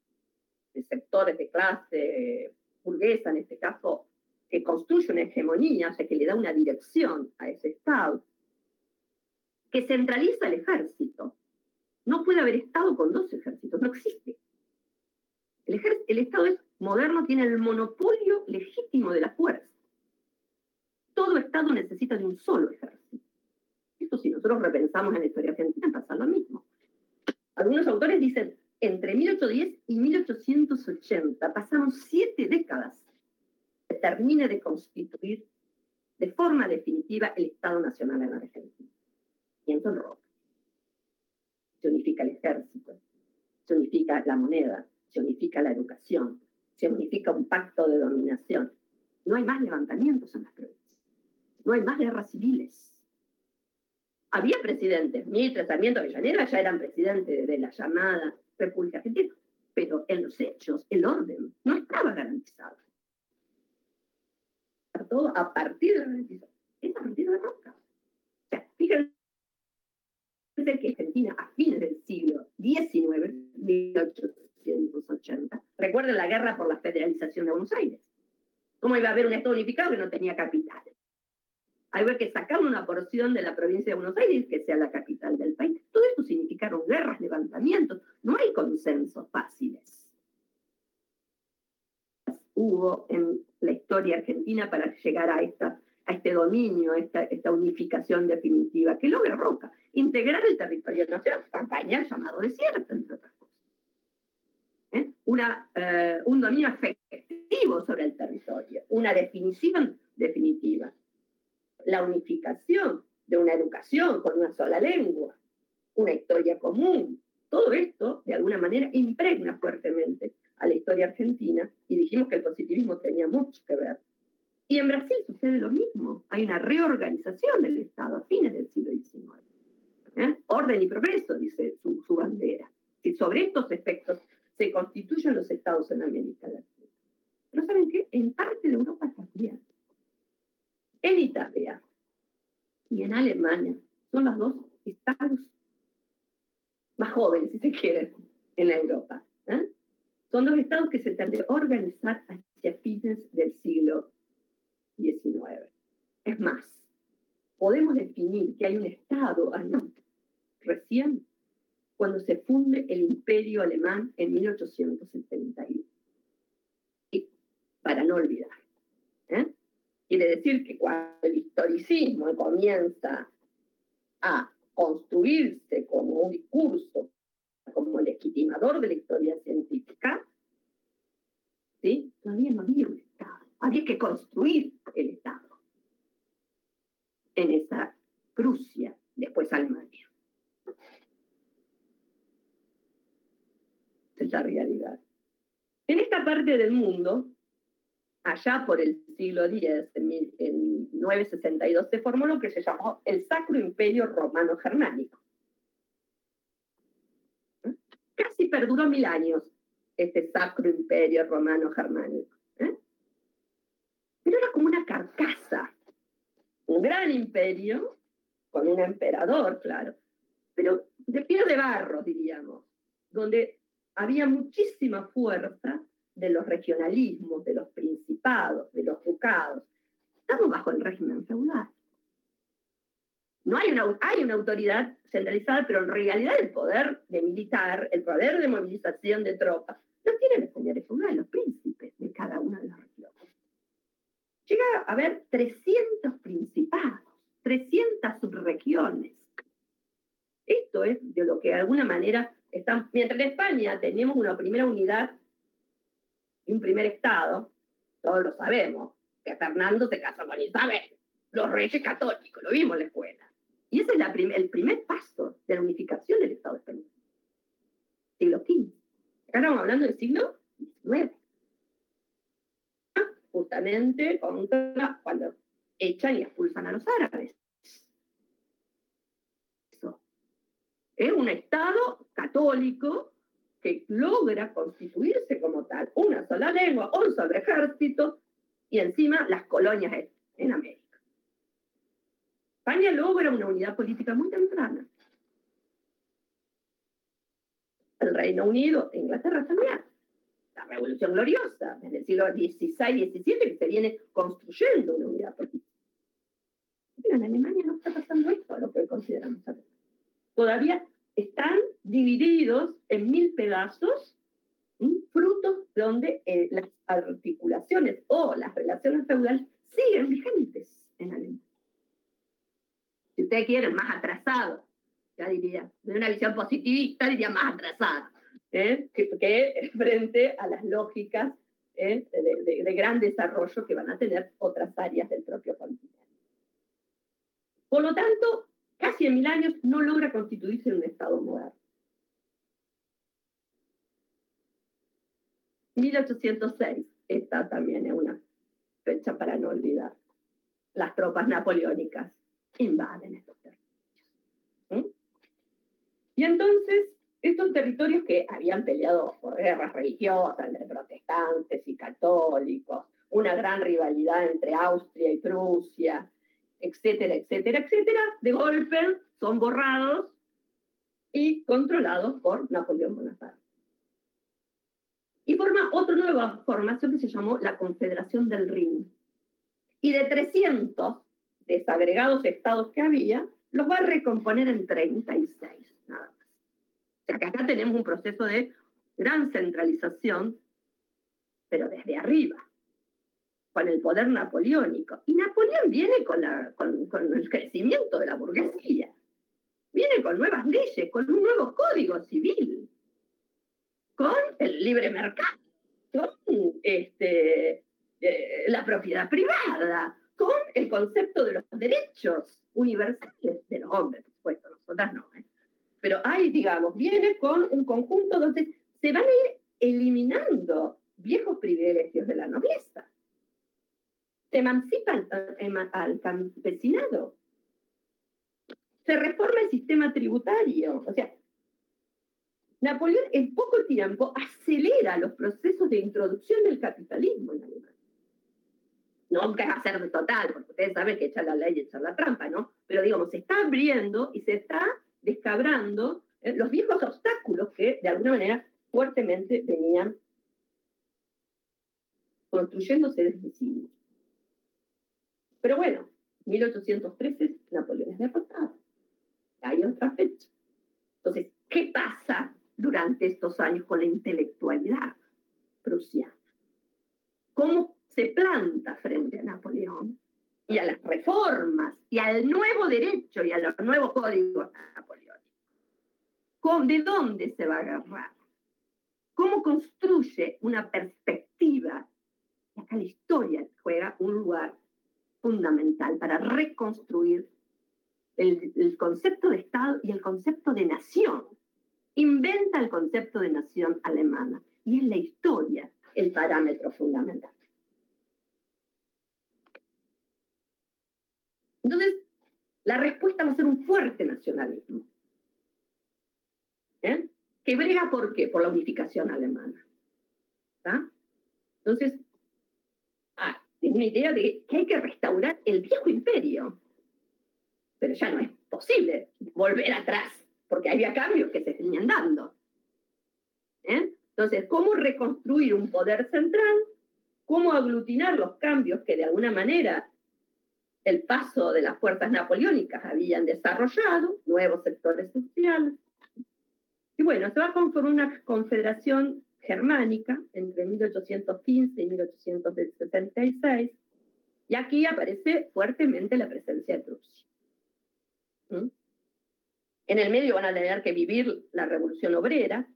de sectores de clase burguesa, en este caso, que construye una hegemonía, o sea, que le da una dirección a ese Estado, que centraliza el ejército. No puede haber Estado con dos ejércitos, no existe. El, Estado es moderno, tiene el monopolio legítimo de la fuerza. Todo Estado necesita de un solo ejército. Esto si nosotros repensamos en la historia argentina pasa lo mismo. Algunos autores dicen, entre 1810 y 1880 pasaron siete décadas que termine de constituir de forma definitiva el Estado Nacional en Argentina. Roca. Se unifica el ejército, se unifica la moneda, se unifica la educación, se unifica un pacto de dominación. No hay más levantamientos en las provincias, no hay más guerras civiles. Había presidentes, Mitre, Sarmiento, Avellaneda ya eran presidentes de la llamada República Argentina, pero en los hechos el orden no estaba garantizado. Todo a partir de la. Es a partir de Roca. O sea, fíjense que Argentina a fines del siglo XIX, 1880, recuerden la guerra por la federalización de Buenos Aires. ¿Cómo iba a haber un Estado unificado que no tenía capital? Hay que sacar una porción de la provincia de Buenos Aires que sea la capital del país. Todo esto significaron guerras, levantamientos. No hay consensos fáciles. Hubo en la historia argentina para llegar a, esta, a este dominio, a esta, esta unificación definitiva que logra Roca. Integrar el territorio nacional, campaña llamado desierto, entre otras cosas. ¿Eh? Una, eh, un dominio efectivo sobre el territorio, una definición definitiva la unificación de una educación con una sola lengua, una historia común. Todo esto, de alguna manera, impregna fuertemente a la historia argentina y dijimos que el positivismo tenía mucho que ver. Y en Brasil sucede lo mismo. Hay una reorganización del Estado a fines del siglo XIX. ¿Eh? Orden y progreso, dice su, bandera. Y sobre estos efectos se constituyen los estados en América Latina. Pero ¿saben qué? En parte de Europa también en Italia y en Alemania son los dos estados más jóvenes, si se quiere, en Europa. ¿eh? Son dos estados que se tendrían que organizar hacia fines del siglo Es más, podemos definir que hay un estado recién cuando se funde el imperio alemán en 1871. Y para no olvidar. ¿eh? Quiere decir que cuando el historicismo comienza a construirse como un discurso, como legitimador de la historia científica, ¿sí? todavía no había un Estado. Había que construir el Estado en esa Prusia, después Alemania. Es la realidad. En esta parte del mundo, allá por el siglo X, en, 962, se formó lo que se llamó el Sacro Imperio Romano Germánico. Casi perduró mil años este Sacro Imperio Romano Germánico. ¿eh? Pero era como una carcasa, un gran imperio, con un emperador, claro, pero de piedra de barro, diríamos, donde había muchísima fuerza de los regionalismos, de los principados, de los ducados. Estamos bajo el régimen feudal. No hay una, hay una autoridad centralizada, pero en realidad el poder de militar, el poder de movilización de tropas, lo tienen los señores feudales, los príncipes de cada una de las. Llega a haber 300 principados, 300 subregiones. Esto es de lo que de alguna manera están, mientras en España tenemos una primera unidad y un primer estado, todos lo sabemos, que Fernando se casó con Isabel, los reyes católicos, lo vimos en la escuela. Y ese es el primer paso de la unificación del Estado español. Siglo XV. Acá estamos hablando del siglo XIX. Justamente contra cuando echan y expulsan a los árabes. Eso. Es un Estado católico que logra constituirse como tal, una sola lengua, un solo ejército y encima las colonias en América. España logra una unidad política muy temprana. El Reino Unido Inglaterra también. Revolución Gloriosa, en el siglo XVI y XVII, que se viene construyendo una unidad política. Pero en Alemania no está pasando esto, lo que consideramos Todavía están divididos en mil pedazos, frutos donde eh, las articulaciones o las relaciones feudales siguen vigentes en Alemania. Si ustedes quieren, más atrasado, ya diría, de una visión positivista, diría más atrasado, ¿eh? que, frente a las lógicas ¿eh? de, de gran desarrollo que van a tener otras áreas del propio continente. Por lo tanto, casi en mil años no logra constituirse en un Estado moderno. 1806, esta también es una fecha para no olvidar. Las tropas napoleónicas invaden estos territorios. ¿Mm? Y entonces, estos territorios que habían peleado por guerras religiosas entre protestantes y católicos, una gran rivalidad entre Austria y Prusia, etcétera, etcétera, etcétera, de golpe son borrados y controlados por Napoleón Bonaparte. Y forma otra nueva formación que se llamó la Confederación del Rin. Y de 300 desagregados estados que había, los va a recomponer en 36, nada sea que acá tenemos un proceso de gran centralización, pero desde arriba con el poder napoleónico. Y Napoleón viene con, el crecimiento de la burguesía, viene con nuevas leyes, con un nuevo código civil, con el libre mercado, con este, eh, la propiedad privada, con el concepto de los derechos universales de los hombres, por supuesto, nosotras no. ¿eh? Pero hay, digamos, viene con un conjunto donde se van a ir eliminando viejos privilegios de la nobleza se emancipa al, campesinado, se reforma el sistema tributario, o sea, Napoleón en poco tiempo acelera los procesos de introducción del capitalismo en Alemania. No que va a ser total, porque ustedes saben que echar la ley y echar la trampa, ¿no? Pero digamos, se está abriendo y se está descabrando eh, los viejos obstáculos que de alguna manera fuertemente venían construyéndose desde siglos. Pero bueno, 1813 Napoleón es derrotado. Hay otra fecha. Entonces, ¿qué pasa durante estos años con la intelectualidad prusiana? ¿Cómo se planta frente a Napoleón y a las reformas y al nuevo derecho y a los nuevos códigos? ¿De dónde se va a agarrar? ¿Cómo construye una perspectiva? Y acá la historia juega un lugar fundamental para reconstruir el, concepto de Estado y el concepto de nación. Inventa el concepto de nación alemana y es la historia el parámetro fundamental. Entonces, la respuesta va a ser un fuerte nacionalismo. ¿Eh? Que brega por qué? Por la unificación alemana. Entonces, una idea de que hay que restaurar el viejo imperio. Pero ya no es posible volver atrás, porque había cambios que se venían dando. ¿Eh? Entonces, ¿cómo reconstruir un poder central? ¿Cómo aglutinar los cambios que de alguna manera el paso de las fuerzas napoleónicas habían desarrollado, nuevos sectores sociales? Y bueno, se va a conformar una confederación germánica entre 1815 y 1866, y aquí aparece fuertemente la presencia de Prusia. En el medio van a tener que vivir la revolución obrera.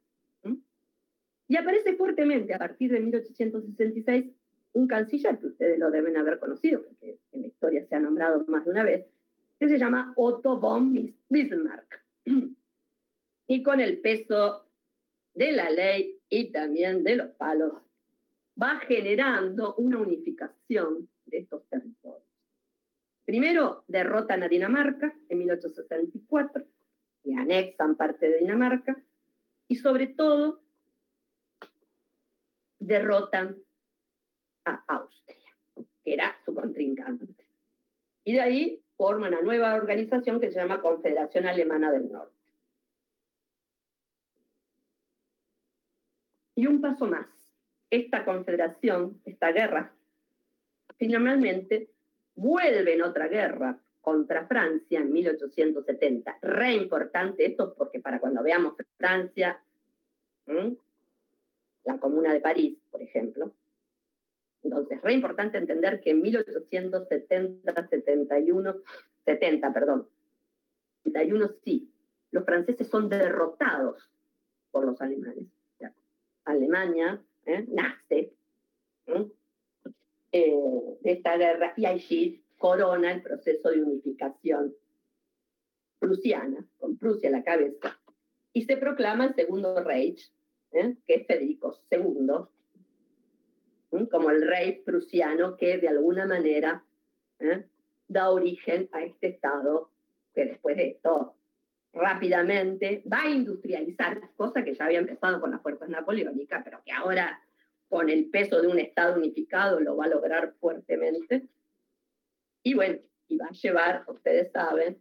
Y aparece fuertemente a partir de 1866 un canciller que ustedes lo deben haber conocido, porque en la historia se ha nombrado más de una vez, que se llama Otto von Bismarck. Y con el peso de la ley y también de los palos, va generando una unificación de estos territorios. Primero derrotan a Dinamarca en 1864 y anexan parte de Dinamarca y sobre todo derrotan a Austria, que era su contrincante. Y de ahí forman una nueva organización que se llama Confederación Alemana del Norte. Y un paso más, esta confederación, esta guerra, finalmente vuelve en otra guerra contra Francia en 1870. Re importante esto porque para cuando veamos Francia, la Comuna de París, por ejemplo, entonces, re importante entender que en 1870, 71, 70, perdón, 71 sí, los franceses son derrotados por los alemanes. Alemania ¿eh? nace eh, de esta guerra y allí corona el proceso de unificación prusiana, con Prusia a la cabeza, y se proclama el segundo Reich, ¿eh? que es Federico II, como el rey prusiano que de alguna manera da origen a este Estado que después de esto rápidamente va a industrializar, cosa que ya había empezado con las fuerzas napoleónicas, pero que ahora con el peso de un Estado unificado lo va a lograr fuertemente. Y bueno, y va a llevar, ustedes saben,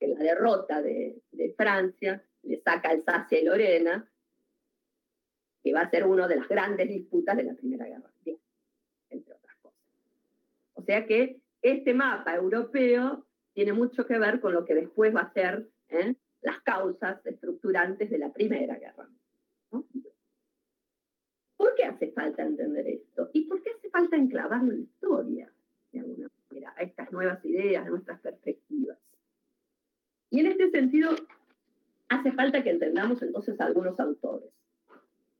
que la derrota de, de Francia le saca Alsacia y Lorena, que va a ser una de las grandes disputas de la Primera Guerra Mundial, entre otras cosas. O sea que este mapa europeo tiene mucho que ver con lo que después va a ser ¿eh? las causas estructurantes de la Primera Guerra ¿Por qué hace falta entender esto? ¿Y por qué hace falta enclavarlo en la historia, de alguna manera, a estas nuevas ideas, a nuestras perspectivas? Y en este sentido, hace falta que entendamos entonces a algunos autores.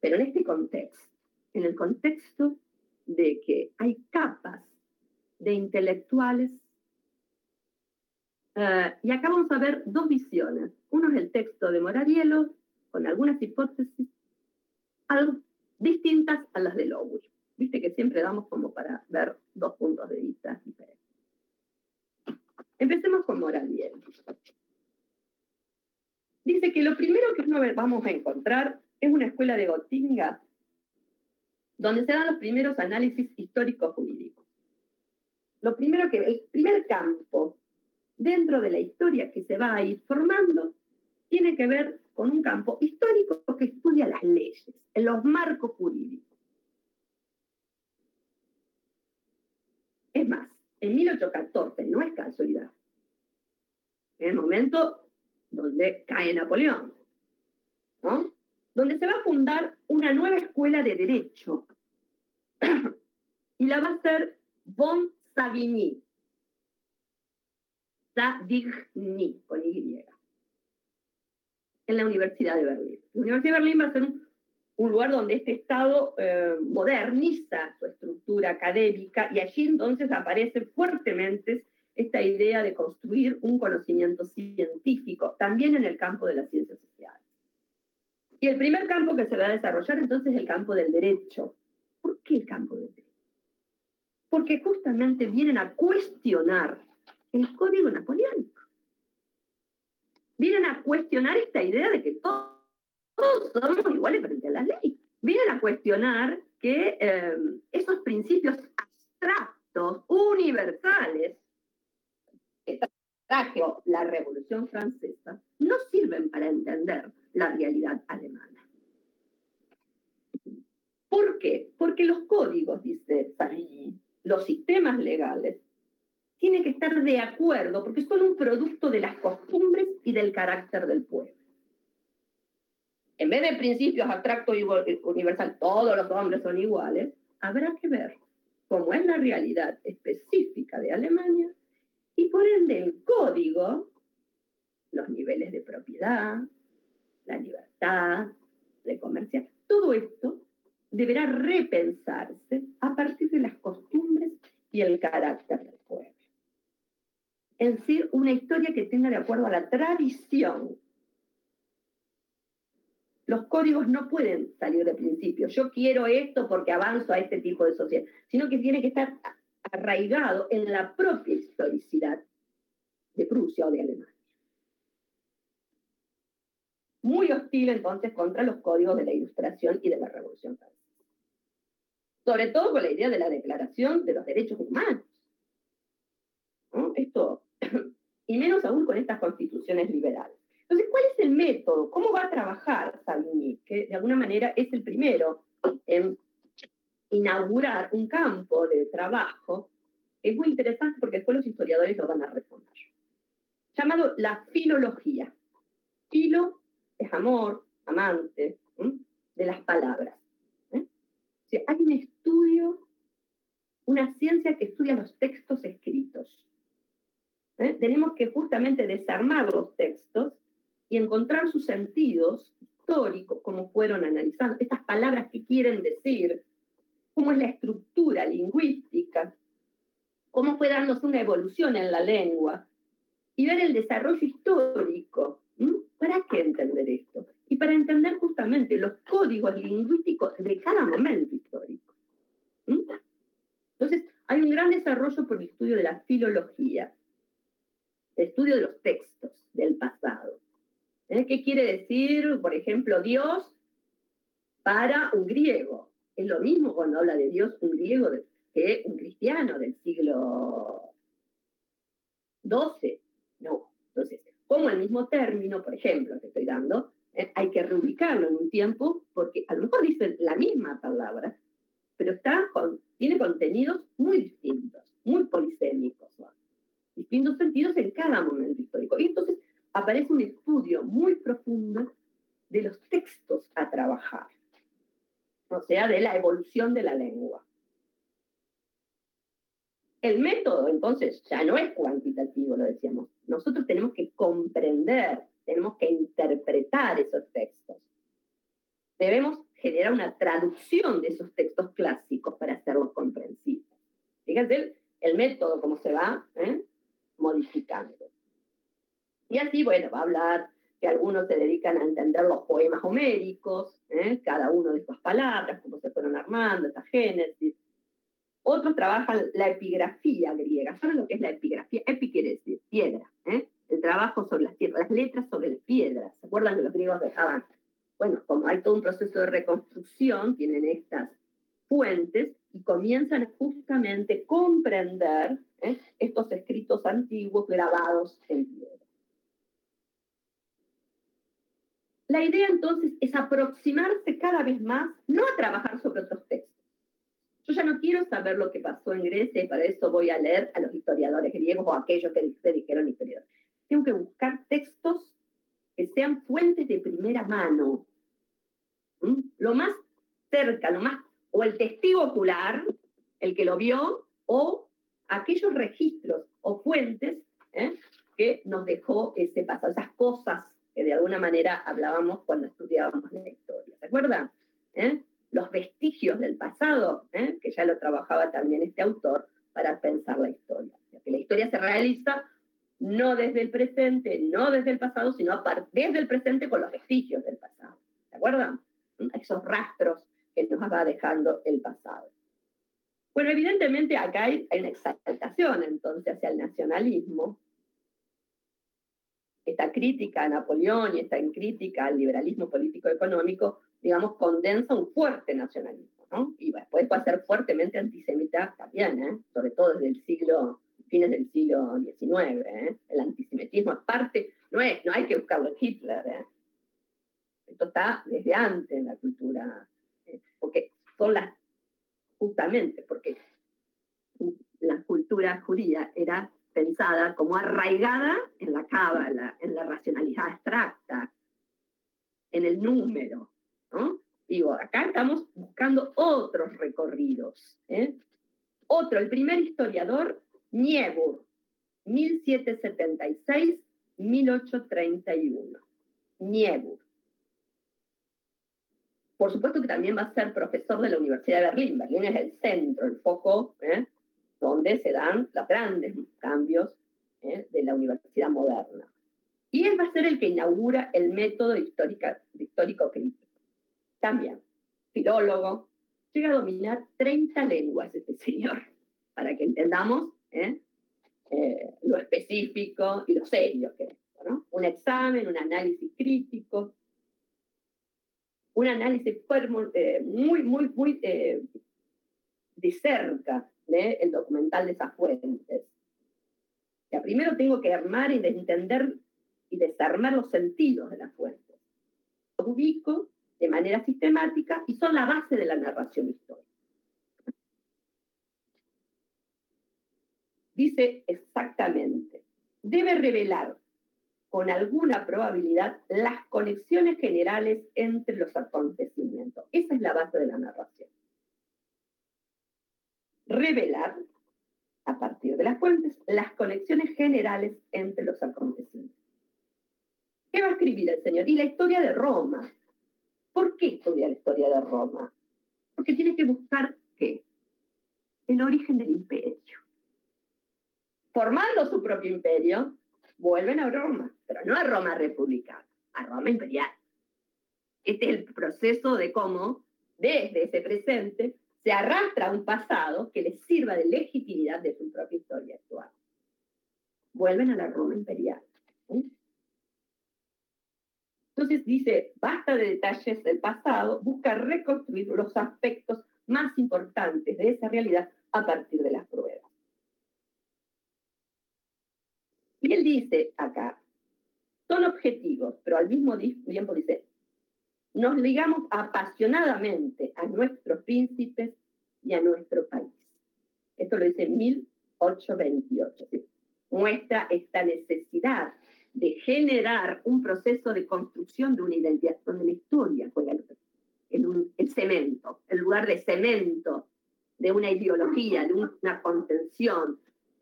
Pero en este contexto, en el contexto de que hay capas de intelectuales eh, y acá vamos a ver dos visiones. Uno es el texto de Moradiello, con algunas hipótesis algo distintas a las de Lowell. Viste que siempre damos como para ver dos puntos de vista diferentes. Empecemos con Moradiello. Dice que lo primero que vamos a encontrar es una escuela de Gotinga donde se dan los primeros análisis históricos jurídicos. Lo primero que, el primer campo dentro de la historia que se va a ir formando tiene que ver con un campo histórico que estudia las leyes, los marcos jurídicos. Es más, en 1814, no es casualidad, en el momento donde cae Napoleón, donde se va a fundar una nueva escuela de derecho, y la va a hacer Von Savigny, Savigny, con Y, en la Universidad de Berlín. La Universidad de Berlín va a ser un, lugar donde este Estado eh, moderniza su estructura académica y allí entonces aparece fuertemente esta idea de construir un conocimiento científico, también en el campo de las ciencias sociales. Y el primer campo que se va a desarrollar entonces es el campo del derecho. ¿Por qué el campo del derecho? Porque justamente vienen a cuestionar el código napoleónico. Vienen a cuestionar esta idea de que todos, somos iguales frente a la ley. Vienen a cuestionar que eh, esos principios abstractos, universales, que trajo la Revolución Francesa, no sirven para entender la realidad alemana. ¿Por qué? Porque los códigos, dice Savigny, los sistemas legales, tiene que estar de acuerdo, porque son un producto de las costumbres y del carácter del pueblo. En vez de principios abstractos y universal, todos los hombres son iguales, habrá que ver cómo es la realidad específica de Alemania y por ende el código propiedad, la libertad de comerciar. Todo esto deberá repensarse a partir de las costumbres y el carácter del pueblo. Es decir, una historia que tenga de acuerdo a la tradición. Los códigos no pueden salir de principio. Yo quiero esto porque avanzo a este tipo de sociedad, sino que tiene que estar arraigado en la propia historicidad de Prusia o de Alemania. Muy hostil entonces contra los códigos de la Ilustración y de la Revolución Francesa. Sobre todo con la idea de la Declaración de los Derechos Humanos. Esto, y menos aún con estas constituciones liberales. Entonces, ¿cuál es el método? ¿Cómo va a trabajar Savigny? Que de alguna manera es el primero en inaugurar un campo de trabajo. Es muy interesante porque después los historiadores lo van a responder llamado la filología. Filo es amor, amante, de las palabras. ¿eh? hay un estudio, una ciencia que estudia los textos escritos. ¿eh? Tenemos que justamente desarmar los textos y encontrar sus sentidos históricos, cómo fueron analizados, estas palabras que quieren decir, cómo es la estructura lingüística, cómo fue dándose una evolución en la lengua, y ver el desarrollo histórico. ¿Para qué entender esto? Y para entender justamente los códigos lingüísticos de cada momento histórico. Entonces, hay un gran desarrollo por el estudio de la filología, el estudio de los textos del pasado. ¿Eh? ¿Qué quiere decir, por ejemplo, Dios para un griego? Es lo mismo cuando habla de Dios un griego que un cristiano del siglo XII. No. Entonces, como el mismo término, por ejemplo, que estoy dando, eh, hay que reubicarlo en un tiempo porque a lo mejor dicen la misma palabra, pero tiene contenidos muy distintos, muy polisémicos, distintos sentidos en cada momento histórico. Y entonces aparece un estudio muy profundo de los textos a trabajar, o sea, de la evolución de la lengua. El método, entonces, ya no es cuantitativo, lo decíamos. Nosotros tenemos que comprender, tenemos que interpretar esos textos. Debemos generar una traducción de esos textos clásicos para hacerlos comprensibles. Fíjense el, método, cómo se va ¿eh? modificando. Y así, bueno, va a hablar que algunos se dedican a entender los poemas homéricos, ¿eh? cada uno de estas palabras, cómo se fueron armando, esta génesis, otros trabajan la epigrafía griega. ¿Saben lo que es la epigrafía? Epi quiere piedra. ¿eh? El trabajo sobre las piedras, las letras sobre piedras. ¿Se acuerdan que los griegos dejaban? Bueno, como hay todo un proceso de reconstrucción, tienen estas fuentes y comienzan justamente a comprender ¿eh? estos escritos antiguos grabados en piedra. La idea entonces es aproximarse cada vez más, no a trabajar sobre otros textos, yo ya no quiero saber lo que pasó en Grecia y para eso voy a leer a los historiadores griegos o a aquellos que se dijeron historiadores. Tengo que buscar textos que sean fuentes de primera mano. ¿Mm? Lo más cerca, lo más, o el testigo ocular, el que lo vio, o aquellos registros o fuentes ¿eh? que nos dejó ese pasado, esas cosas que de alguna manera hablábamos cuando estudiábamos la historia. ¿Se acuerdan? ¿Eh? Los vestigios del pasado, ¿eh? que ya lo trabajaba también este autor para pensar la historia. que la historia se realiza no desde el presente, no desde el pasado, sino desde el presente con los vestigios del pasado. ¿Se acuerdan? Esos rastros que nos va dejando el pasado. Bueno, evidentemente acá hay, hay una exaltación entonces hacia el nacionalismo. Esta crítica a Napoleón y esta crítica al liberalismo político-económico digamos, condensa un fuerte nacionalismo. Y después puede ser fuertemente antisemita también, ¿eh? sobre todo desde el siglo, fines del siglo XIX, ¿eh? El antisemitismo es parte, no, es, no hay que buscarlo en Hitler, ¿eh? Esto está desde antes en la cultura, porque son las, justamente, porque la cultura judía era pensada como arraigada en la cábala, en la racionalidad abstracta, en el número, Digo, acá estamos buscando otros recorridos. ¿eh? Otro, el primer historiador, Niebuhr, 1776-1831. Niebuhr. Por supuesto que también va a ser profesor de la Universidad de Berlín. Berlín es el centro, el foco, ¿eh? donde se dan los grandes cambios ¿eh? de la universidad moderna. Y él va a ser el que inaugura el método histórico crítico. También, filólogo, llega a dominar 30 lenguas este señor, para que entendamos ¿eh? lo específico y lo serio que es. ¿no? Un examen, un análisis crítico, un análisis eh, muy, muy, muy eh, de cerca del documental de esas fuentes. Ya primero tengo que armar y entender y desarmar los sentidos de las fuentes. Los ubico de manera sistemática y son la base de la narración histórica. Dice exactamente, debe revelar con alguna probabilidad las conexiones generales entre los acontecimientos. Esa es la base de la narración. Revelar, a partir de las fuentes, las conexiones generales entre los acontecimientos. ¿Qué va a escribir el Señor? Y la historia de Roma. ¿Por qué estudia la historia de Roma? Porque tiene que buscar qué? El origen del imperio. Formando su propio imperio, vuelven a Roma, pero no a Roma republicana, a Roma imperial. Este es el proceso de cómo, desde ese presente, se arrastra a un pasado que les sirva de legitimidad de su propia historia actual. Vuelven a la Roma imperial. Entonces dice, basta de detalles del pasado, busca reconstruir los aspectos más importantes de esa realidad a partir de las pruebas. Y él dice acá, son objetivos, pero al mismo tiempo dice, nos ligamos apasionadamente a nuestros príncipes y a nuestro país. Esto lo dice en 1828. Muestra esta necesidad de generar un proceso de construcción de una identidad, donde la historia juega el, el cemento, el lugar de cemento de una ideología, de una contención,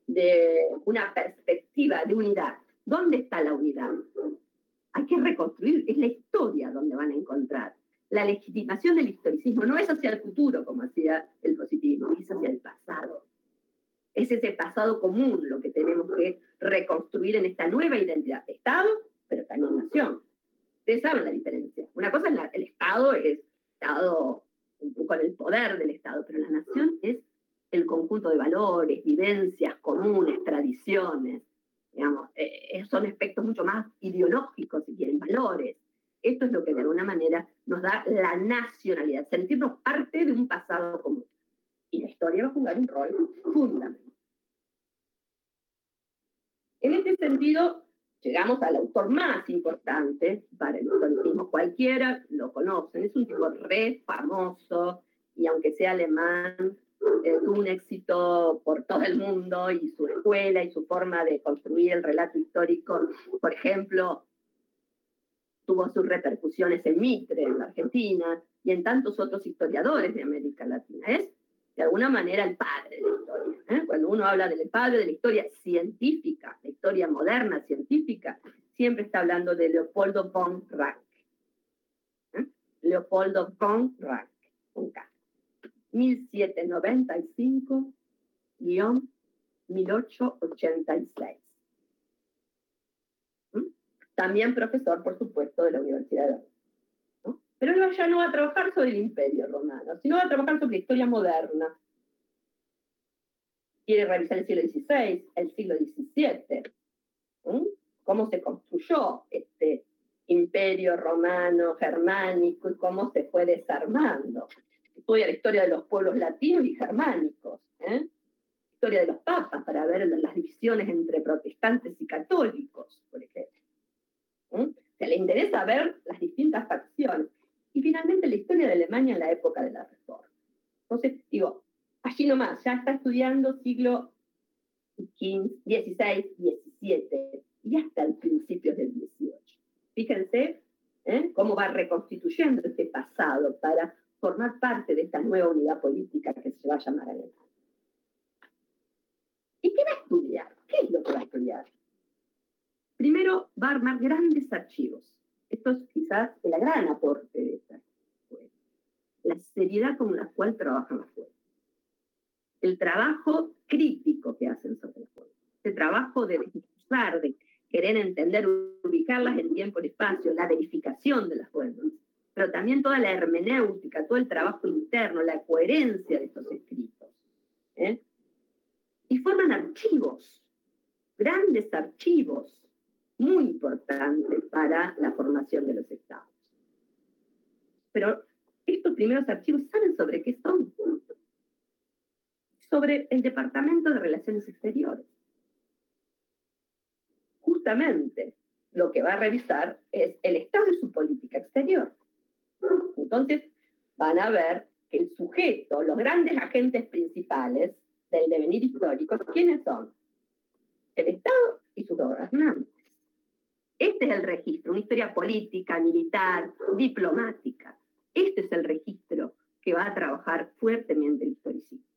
de una perspectiva de unidad. ¿Dónde está la unidad? Hay que reconstruir, es la historia donde van a encontrar. La legitimación del historicismo no es hacia el futuro, como hacía el positivismo, es hacia el pasado. Es ese pasado común lo que tenemos que reconstruir en esta nueva identidad. Estado, pero también nación. Ustedes saben la diferencia. Una cosa es el Estado, es Estado con el poder del Estado, pero la nación es el conjunto de valores, vivencias comunes, tradiciones, digamos, eh, eh, son aspectos mucho más ideológicos, si quieren, valores. Esto es lo que de alguna manera nos da la nacionalidad, sentirnos parte de un pasado común. Y la historia va a jugar un rol fundamental. En este sentido, llegamos al autor más importante para el historicismo. Cualquiera lo conocen, es un tipo re famoso y aunque sea alemán, eh, tuvo un éxito por todo el mundo y su escuela y su forma de construir el relato histórico, por ejemplo, tuvo sus repercusiones en Mitre, en la Argentina, y en tantos otros historiadores de América Latina. Es, de alguna manera, el padre de la historia. ¿Eh? Cuando uno habla del padre de la historia científica, la historia moderna científica, siempre está hablando de Leopoldo von Ranke. ¿eh? Leopoldo von Ranke, un caso. 1795-1886. ¿Mm? También profesor, por supuesto, de la Universidad de ¿no? Pero él ya no va a trabajar sobre el imperio romano, sino va a trabajar sobre la historia moderna. Quiere revisar el siglo XVI, el siglo XVII, ¿Mm? cómo se construyó este imperio romano, germánico y cómo se fue desarmando estudia la historia de los pueblos latinos y germánicos, ¿eh? historia de los papas para ver las divisiones entre protestantes y católicos, por ejemplo. ¿eh? Se le interesa ver las distintas facciones. Y finalmente la historia de Alemania en la época de la Reforma. Entonces, digo, allí nomás, ya está estudiando siglo XVI, XVI, XVII y hasta el principio del XVIII. Fíjense ¿eh? cómo va reconstituyendo este pasado para formar parte de esta nueva unidad política que se va a llamar Alemania. ¿Y qué va a estudiar? ¿Qué es lo que va a estudiar? Primero, va a armar grandes archivos. esto es quizás el gran aporte de esta escuela, la seriedad con la cual trabajan las fuerzas, el trabajo crítico que hacen sobre las fuerzas, el trabajo de desglosar, de querer entender, ubicarlas en tiempo y espacio, la verificación de las fuerzas, pero también toda la hermenéutica, todo el trabajo interno, la coherencia de estos escritos. ¿eh? Y forman archivos, grandes archivos, muy importantes para la formación de los estados. Pero estos primeros archivos, ¿saben sobre qué son? Sobre el Departamento de Relaciones Exteriores. Justamente lo que va a revisar es el estado de su política exterior. Entonces, van a ver que el sujeto, los grandes agentes principales del devenir histórico, ¿quiénes son? El Estado y sus gobernantes. Este es el registro, una historia política, militar, diplomática. Este es el registro que va a trabajar fuertemente el historicismo.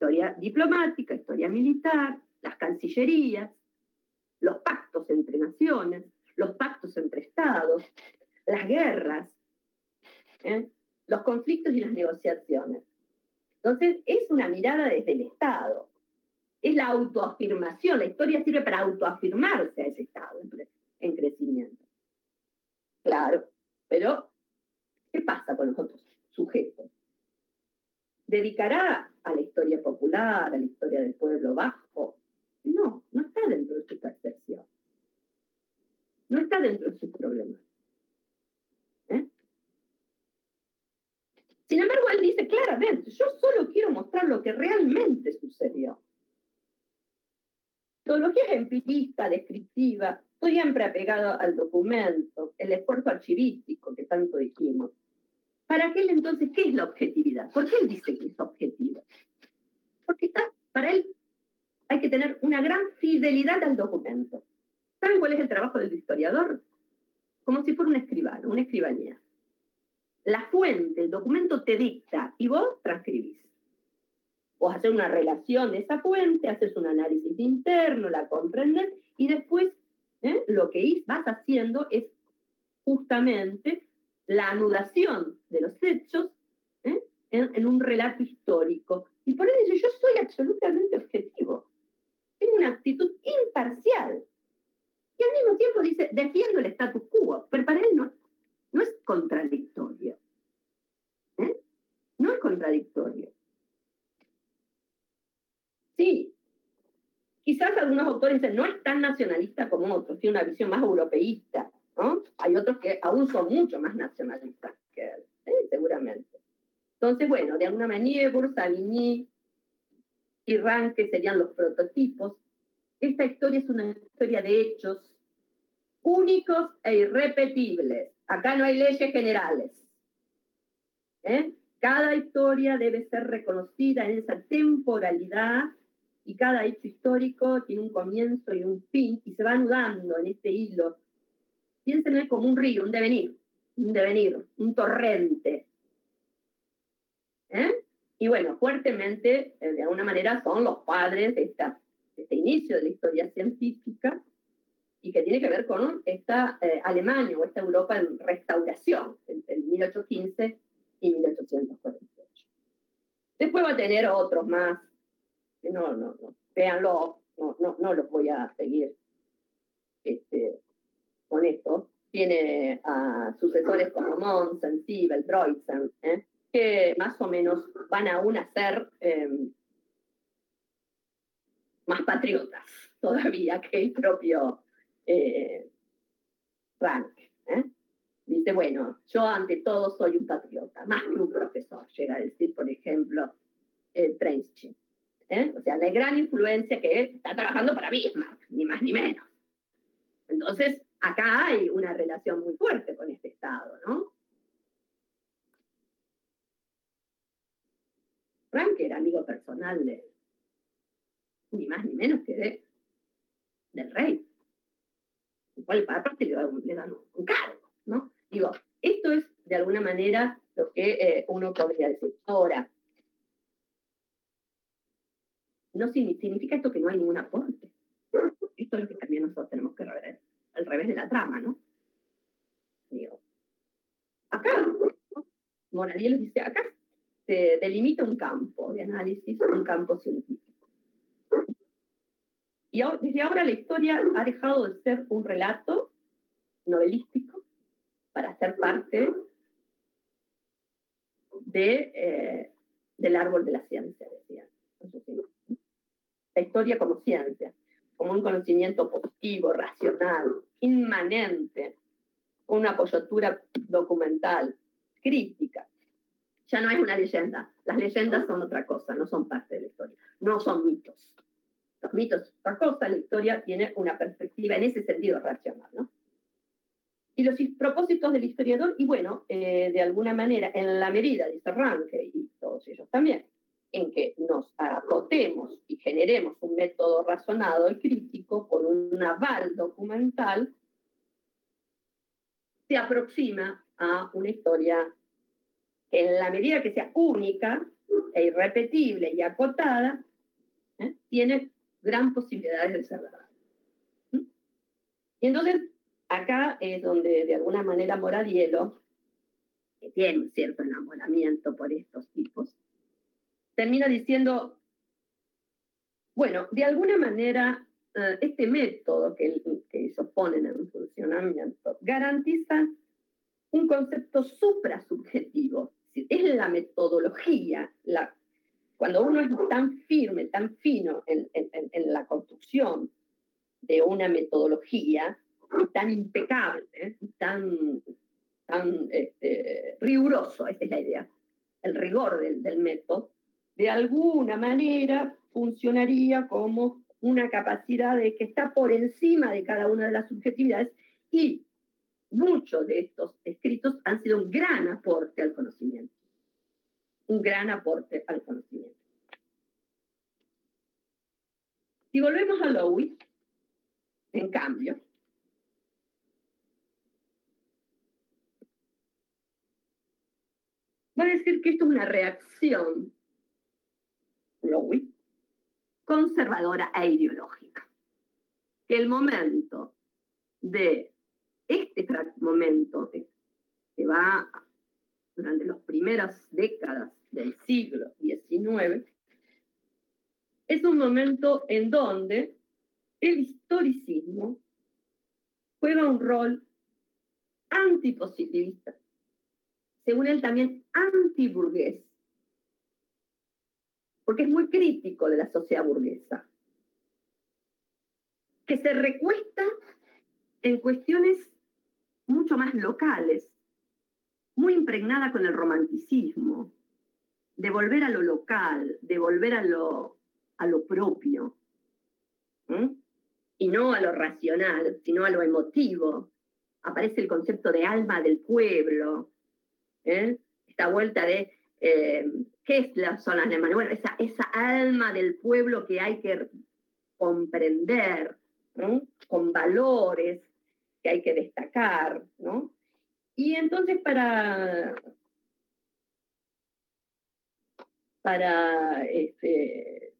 Historia diplomática, historia militar, las cancillerías, los pactos entre naciones, los pactos entre estados, las guerras, ¿eh? los conflictos y las negociaciones. Entonces, es una mirada desde el Estado. Es la autoafirmación. La historia sirve para autoafirmarse a ese Estado en, crecimiento. Claro, pero ¿qué pasa con los otros sujetos? ¿Dedicará a la historia popular, a la historia del pueblo bajo? No, no está dentro de su percepción. No está dentro de sus problemas. Sin embargo, él dice claramente, yo solo quiero mostrar lo que realmente sucedió. Teología es empirista, descriptiva, siempre apegado al documento, el esfuerzo archivístico que tanto dijimos. Para él entonces, ¿qué es la objetividad? ¿Por qué él dice que es objetivo? Porque para él hay que tener una gran fidelidad al documento. ¿Saben cuál es el trabajo del historiador? Como si fuera un escribano, una escribanía la fuente, el documento te dicta y vos transcribís. Vos haces una relación de esa fuente, haces un análisis interno, la comprendes y después ¿eh? lo que vas haciendo es justamente la anudación de los hechos ¿eh? en, un relato histórico. Y por eso dice, yo soy absolutamente objetivo. Tengo una actitud imparcial. Y al mismo tiempo dice, defiendo el status quo. Pero para él no, no es contradictorio. ¿eh? No es contradictorio. Sí, quizás algunos autores dicen, no es tan nacionalista como otros, tiene una visión más europeísta, ¿no? Hay otros que aún son mucho más nacionalistas que él, ¿eh? seguramente. Entonces, bueno, de alguna manera, Savigny y Ranke serían los prototipos. Esta historia es una historia de hechos únicos e irrepetibles. Acá no hay leyes generales. ¿eh? Cada historia debe ser reconocida en esa temporalidad y cada hecho histórico tiene un comienzo y un fin y se va anudando en este hilo. Piénsenlo como un río, un devenir, un devenir, un torrente. ¿Eh? Y bueno, fuertemente, eh, de alguna manera, son los padres de, este inicio de la historia científica y que tiene que ver con esta eh, Alemania o esta Europa en restauración entre 1815 y 1848. Después va a tener otros más, no, no, no, véanlo, no, no, no los voy a seguir este, con esto. Tiene a sucesores como Monsen, Siebel, Dreutzen, ¿eh? que más o menos van aún a ser em, más patriotas todavía que el propio eh, Rank. ¿eh? Dice, bueno, yo ante todo soy un patriota, más que un profesor, llega a decir, por ejemplo, ¿eh? O sea, la gran influencia que está trabajando para Bismarck, ni más ni menos. Entonces, acá hay una relación muy fuerte con este Estado, ¿no? Rank era amigo personal de, ni más ni menos que de, del rey cual aparte le, le dan un cargo, ¿no? Digo, esto es de alguna manera lo que eh, uno podría decir. Ahora, no significa esto que no hay ningún aporte. Esto es lo que también nosotros tenemos que ver al revés de la trama, ¿no? acá, Moradiello dice, acá se delimita un campo de análisis, un campo científico. Y desde ahora la historia ha dejado de ser un relato novelístico para ser parte de, eh, del árbol de la ciencia, decía. La historia como ciencia, como un conocimiento positivo, racional, inmanente, una apoyatura documental, crítica. Ya no es una leyenda. Las leyendas son otra cosa, no son parte de la historia. No son mitos. Los mitos son otra cosa, la historia tiene una perspectiva en ese sentido racional, ¿no? Y los propósitos del historiador, y bueno, eh, de alguna manera, en la medida, dice Ranke y todos ellos también, en que nos acotemos y generemos un método razonado y crítico con un aval documental, se aproxima a una historia que en la medida que sea única e irrepetible y acotada, ¿eh? tiene gran posibilidad de ser verdad. ¿Mm? Y entonces, acá es donde de alguna manera Moradielo, que tiene un cierto enamoramiento por estos tipos, termina diciendo, bueno, de alguna manera eh, este método que, que ellos ponen en funcionamiento garantiza un concepto suprasubjetivo, es la metodología, cuando uno es tan firme, tan fino en, la construcción de una metodología, tan impecable, tan, este, riguroso, esa es la idea, el rigor del método, de alguna manera funcionaría como una capacidad de que está por encima de cada una de las subjetividades y muchos de estos escritos han sido un gran aporte al conocimiento. Un gran aporte al conocimiento. Si volvemos a Lowy, en cambio, va a decir que esto es una reacción conservadora e ideológica. El momento de este momento que va durante las primeras décadas del siglo XIX, es un momento en donde el historicismo juega un rol antipositivista, según él también antiburgués, porque es muy crítico de la sociedad burguesa, que se recuesta en cuestiones mucho más locales, muy impregnada con el romanticismo, de volver a lo local, de volver a lo, a lo propio, y no a lo racional, sino a lo emotivo. Aparece el concepto de alma del pueblo, ¿eh? esta vuelta de eh, ¿Qué es la zona de Bueno, esa, esa alma del pueblo que hay que comprender, con valores que hay que destacar, ¿no? Y entonces para, para este,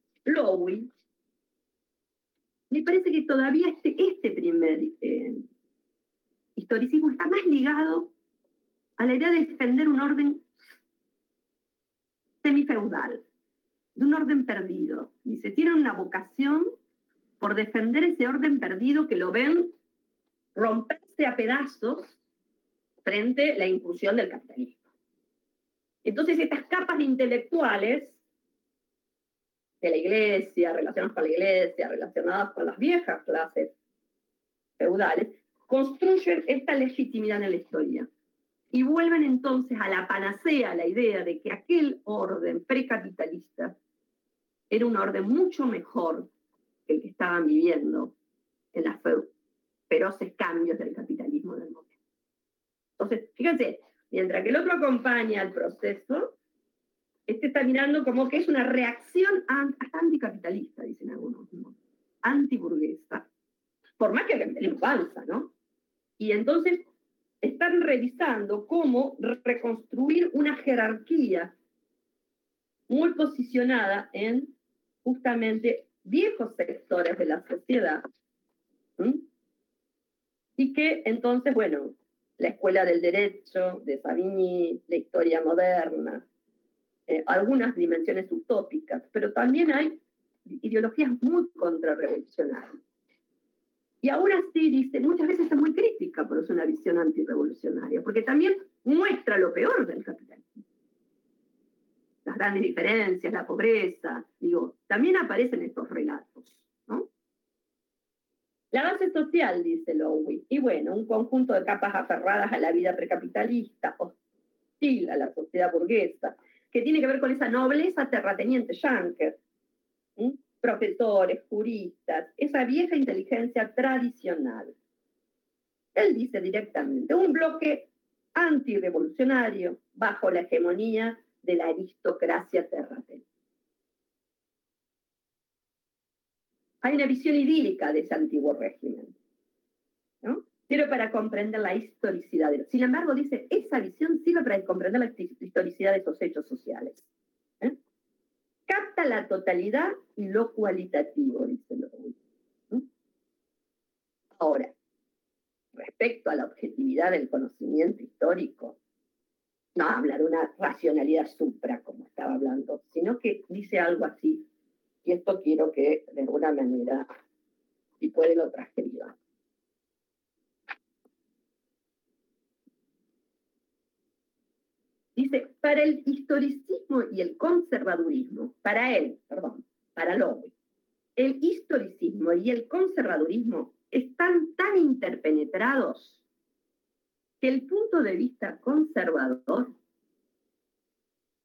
me parece que todavía este, este primer eh, historicismo está más ligado a la idea de defender un orden semifeudal, de un orden perdido. Dice, tienen una vocación por defender ese orden perdido que lo ven romperse a pedazos frente a la inclusión del capitalismo. Entonces, estas capas intelectuales de la iglesia, relacionadas con la iglesia, relacionadas con las viejas clases feudales, construyen esta legitimidad en la historia y vuelven entonces a la panacea, la idea de que aquel orden precapitalista era un orden mucho mejor que el que estaban viviendo en las feroces cambios del capitalismo del momento. Entonces, fíjense, mientras que el otro acompaña al proceso, este está mirando como que es una reacción anticapitalista, dicen algunos, antiburguesa, por más que el capitalismo avanza, ¿no? Y entonces están revisando cómo reconstruir una jerarquía muy posicionada en justamente viejos sectores de la sociedad y que entonces, bueno, la escuela del derecho de Savigny, la historia moderna, eh, algunas dimensiones utópicas, pero también hay ideologías muy contrarrevolucionarias. Y aún así dice, muchas veces es muy crítica, pero es una visión antirrevolucionaria, porque también muestra lo peor del capitalismo. Las grandes diferencias, la pobreza, digo, también aparecen estos relatos, ¿no? La base social, dice Lowy, y bueno, un conjunto de capas aferradas a la vida precapitalista, hostil a la sociedad burguesa, que tiene que ver con esa nobleza terrateniente Yanker, profesores, juristas, esa vieja inteligencia tradicional. Él dice directamente, un bloque antirevolucionario bajo la hegemonía de la aristocracia terrateniente. Hay una visión idílica de ese antiguo régimen, ¿no? Pero para comprender la historicidad. De... Sin embargo, dice, esa visión sirve para comprender la historicidad de esos hechos sociales. ¿eh? Capta la totalidad y lo cualitativo, dice Lowell. Ahora, respecto a la objetividad del conocimiento histórico, no habla de una racionalidad supra, como estaba hablando, sino que dice algo así, y esto quiero que de alguna manera, si puede, lo transcriba. Dice, para el historicismo y el conservadurismo, para él, perdón, para Lowe, el historicismo y el conservadurismo están tan interpenetrados que el punto de vista conservador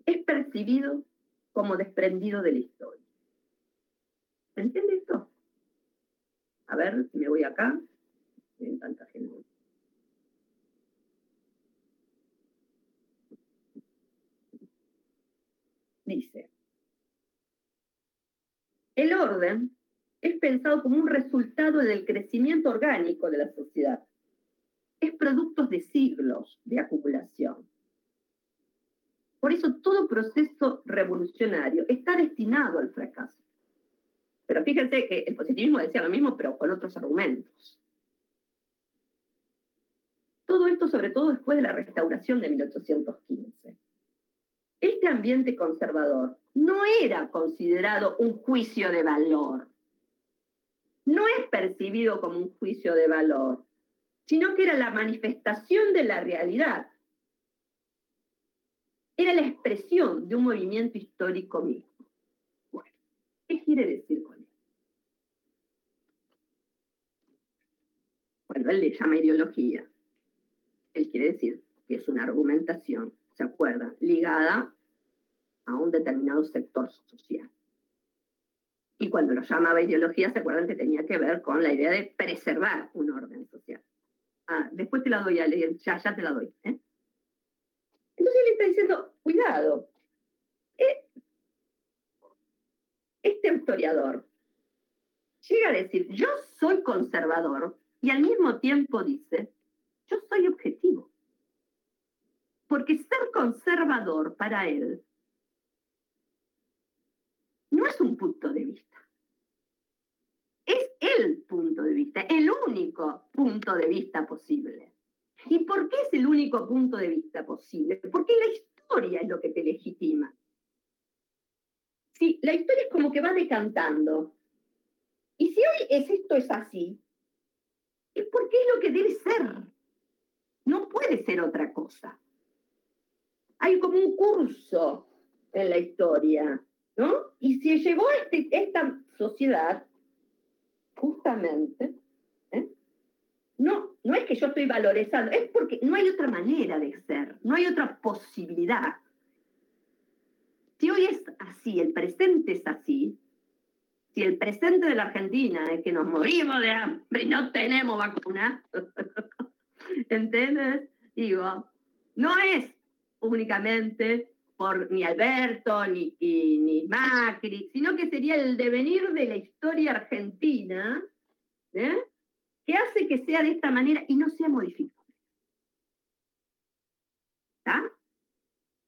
es percibido como desprendido de la historia. ¿Se entiende esto? A ver me voy acá. En tanta gente. Dice, el orden es pensado como un resultado del crecimiento orgánico de la sociedad. Es producto de siglos de acumulación. Por eso todo proceso revolucionario está destinado al fracaso. Pero fíjense que el positivismo decía lo mismo, pero con otros argumentos. Todo esto sobre todo después de la restauración de 1815. Este ambiente conservador no era considerado un juicio de valor, no es percibido como un juicio de valor, sino que era la manifestación de la realidad. Era la expresión de un movimiento histórico mismo. Bueno, ¿qué quiere decir con eso? Bueno, él le llama ideología. Él quiere decir que es una argumentación, ¿se acuerdan? Ligada a un determinado sector social. Y cuando lo llamaba ideología, se acuerdan que tenía que ver con la idea de preservar un orden social. Ah, después te la doy a leer, ya, ya te la doy. ¿eh? Entonces él está diciendo, cuidado, eh, este historiador llega a decir, yo soy conservador y al mismo tiempo dice, yo soy objetivo. Porque ser conservador para él no es un punto de vista. Es el punto de vista, el único punto de vista posible. ¿Y por qué es el único punto de vista posible? Porque la historia es lo que te legitima. Sí, la historia es como que va decantando. Y si hoy es esto es así, es porque es lo que debe ser. No puede ser otra cosa. Hay como un curso en la historia ¿no? Y si llegó este, esta sociedad, justamente, ¿eh? no, no es que yo estoy valorizando, es porque no hay otra manera de ser, no hay otra posibilidad. Si hoy es así, el presente es así, si el presente de la Argentina es que nos morimos de hambre y no tenemos vacuna, ¿entiendes? Digo, no es únicamente por ni Alberto ni, ni Macri, sino que sería el devenir de la historia argentina, ¿eh? que hace que sea de esta manera y no sea modificable. ¿Está?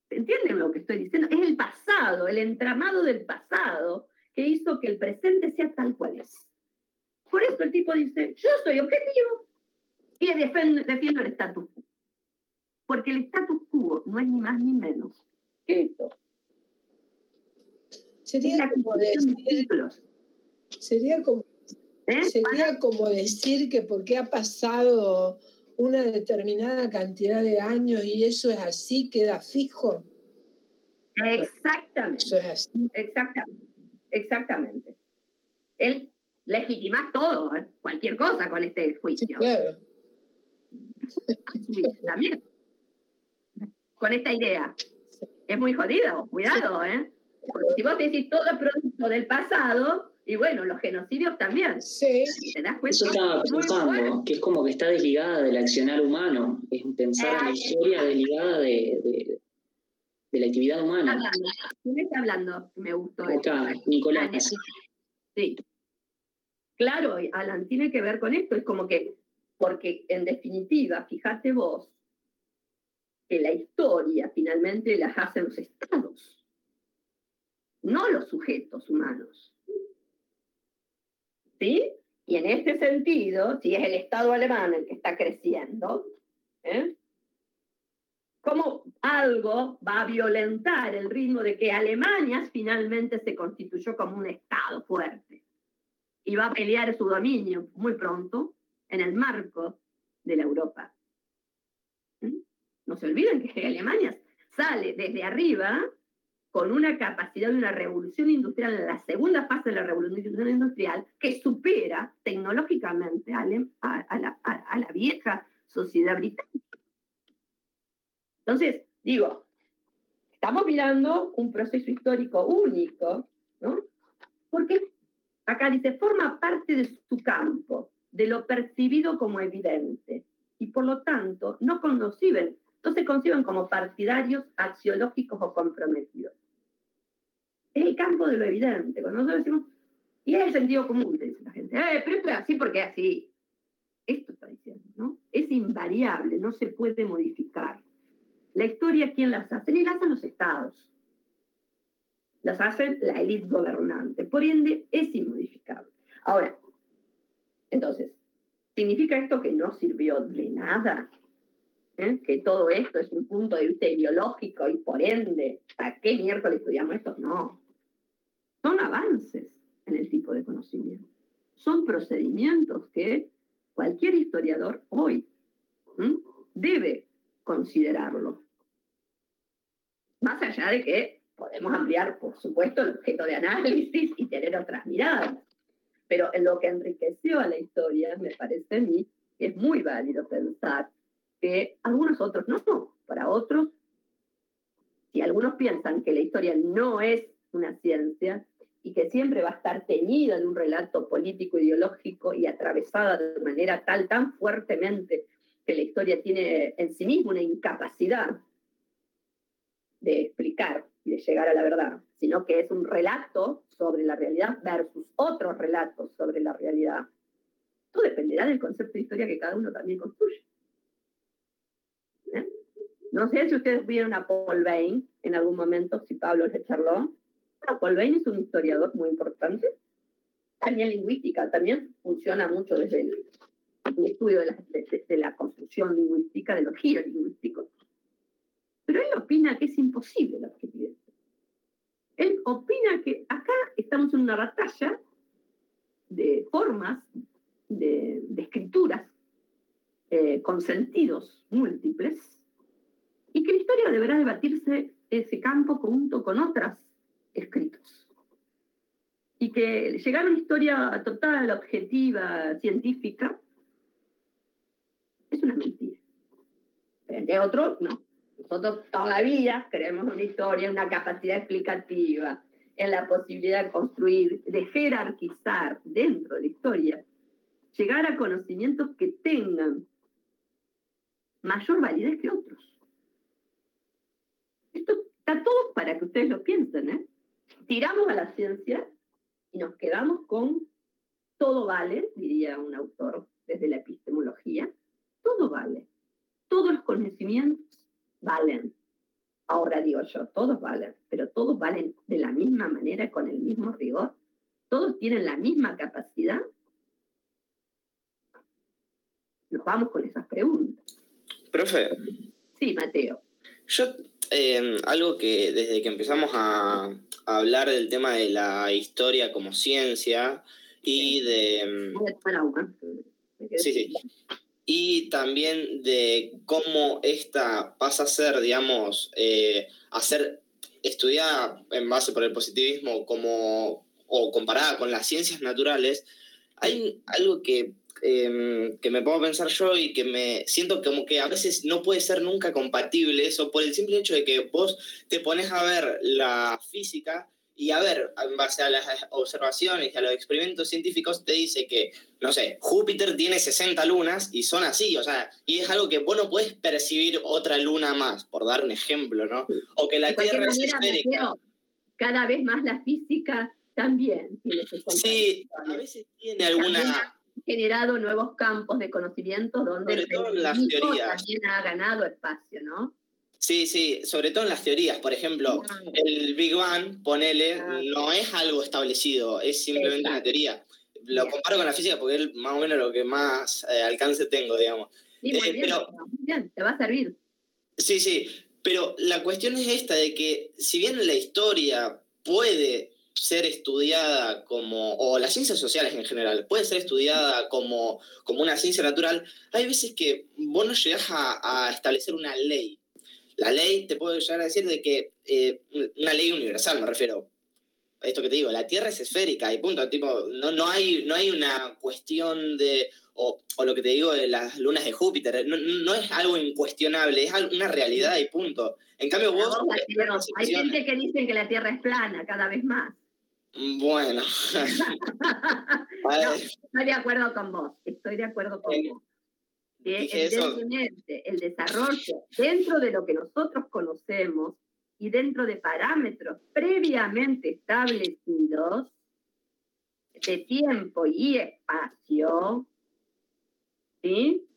¿Entienden lo que estoy diciendo? Es el pasado, el entramado del pasado que hizo que el presente sea tal cual es. Por eso el tipo dice, yo soy objetivo y defiendo, defiendo el estatus porque el status quo no es ni más ni menos esto. Sería como decir, sería como, ¿Eh? sería como decir que porque ha pasado una determinada cantidad de años y eso es así, queda fijo. Exactamente. Eso es así. Exactamente. Exactamente. Él legitima todo, ¿eh? cualquier cosa con este juicio. claro. Con esta idea. Es muy jodido, cuidado, ¿eh? si vos decís todo el producto del pasado, y bueno, los genocidios también. Sí. ¿Te das cuenta? Eso estaba pensando, que es como que está desligada del accionar humano, es pensar en la historia desligada de, de, la actividad humana. ¿Quién está hablando? Me gustó. Acá, Nicolás. Sí. Claro, Alan, tiene que ver con esto, es como que, porque en definitiva, fíjate vos, que la historia finalmente las hacen los estados, no los sujetos humanos. ¿Sí? Y en este sentido, si es el Estado alemán el que está creciendo, ¿eh? ¿cómo algo va a violentar el ritmo de que Alemania finalmente se constituyó como un Estado fuerte? Y va a pelear su dominio muy pronto en el marco de la Europa. No se olviden que Alemania sale desde arriba con una capacidad de una revolución industrial en la segunda fase de la revolución industrial que supera tecnológicamente a, la, vieja sociedad británica. Entonces, digo, estamos mirando un proceso histórico único, ¿no? Porque acá dice, forma parte de su campo, de lo percibido como evidente, y por lo tanto no conciben, no se conciben como partidarios axiológicos o comprometidos es el campo de lo evidente. Cuando nosotros decimos, y es el sentido común, dice la gente, eh, pero esto es así porque es así. Esto está diciendo, ¿no? Es invariable, no se puede modificar. La historia, ¿quién las hace? Las hacen los estados. Las hace la élite gobernante. Por ende, es inmodificable. Ahora, entonces, ¿significa esto que no sirvió de nada? ¿Eh? Que todo esto es un punto de vista ideológico y por ende, ¿a qué miércoles estudiamos esto? No son avances en el tipo de conocimiento. Son procedimientos que cualquier historiador hoy debe considerarlo. Más allá de que podemos ampliar, por supuesto, el objeto de análisis y tener otras miradas. Pero en lo que enriqueció a la historia, me parece a mí, es muy válido pensar que algunos otros no, para otros, si algunos piensan que la historia no es una ciencia, y que siempre va a estar teñida de un relato político, ideológico y atravesada de manera tal, tan fuertemente, que la historia tiene en sí misma una incapacidad de explicar y de llegar a la verdad, sino que es un relato sobre la realidad versus otros relatos sobre la realidad. Todo dependerá del concepto de historia que cada uno también construye. No sé si ustedes vieron a Paul Bain en algún momento, si Pablo les charló, Paul Bain es un historiador muy importante. También lingüística, también funciona mucho desde el, estudio de la, construcción lingüística, de los giros lingüísticos. Pero él opina que es imposible la objetividad. Él opina que acá estamos en una batalla de formas, de, escrituras, eh, con sentidos múltiples, y que la historia deberá debatirse ese campo junto con otras escritos. Y que llegar a una historia total, objetiva, científica, es una mentira. De otro, no. Nosotros todavía creemos una historia, una capacidad explicativa, en la posibilidad de construir, de jerarquizar dentro de la historia, llegar a conocimientos que tengan mayor validez que otros. Está todo para que ustedes lo piensen, ¿eh? tiramos a la ciencia y nos quedamos con todo vale, diría un autor desde la epistemología, todo vale. Todos los conocimientos valen. Ahora digo yo, todos valen, pero todos valen de la misma manera, con el mismo rigor. Todos tienen la misma capacidad. Nos vamos con esas preguntas. Profe, Sí, Mateo. Yo, eh, algo que desde que empezamos a, hablar del tema de la historia como ciencia y de... Mm, sí, sí. Y también de cómo esta pasa a ser, digamos, eh, a ser estudiada en base por el positivismo como, o comparada con las ciencias naturales, hay algo que Em, que me pongo a pensar yo y que me siento como que a veces no puede ser nunca compatible eso por el simple hecho de que vos te pones a ver la física y a ver, en base a las observaciones y a los experimentos científicos, te dice que, no sé, Júpiter tiene 60 lunas y son así, o sea, y es algo que vos no puedes percibir otra luna más, por dar un ejemplo, ¿no? O que la Tierra es esférica. Cada vez más la física también tiene Sí, a veces tiene alguna generado nuevos campos de conocimiento donde el también ha ganado espacio, ¿no? Sí, sí, sobre todo en las teorías. Por ejemplo, el Big Bang, ponele, ah. no es algo establecido, es simplemente una teoría. Lo comparo con la física porque es más o menos lo que más eh, alcance tengo, digamos. Sí, muy eh, bien, pero, bien, te va a servir. Sí, sí, pero la cuestión es esta, de que si bien la historia puede ser estudiada como, o las ciencias sociales en general, puede ser estudiada como, como una ciencia natural, hay veces que vos no llegás a, establecer una ley. La ley te puede llegar a decir de que, eh, una ley universal me refiero, a esto que te digo, la Tierra es esférica y punto, tipo, no, no, hay, no hay una cuestión de, o, lo que te digo de las lunas de Júpiter, no, es algo incuestionable, es una realidad y punto. En cambio vos... hay gente que dice que la Tierra es plana cada vez más. Bueno. estoy de acuerdo con vos, estoy de acuerdo con vos. evidentemente, el desarrollo dentro de lo que nosotros conocemos y dentro de parámetros previamente establecidos de tiempo y espacio, ¿sí?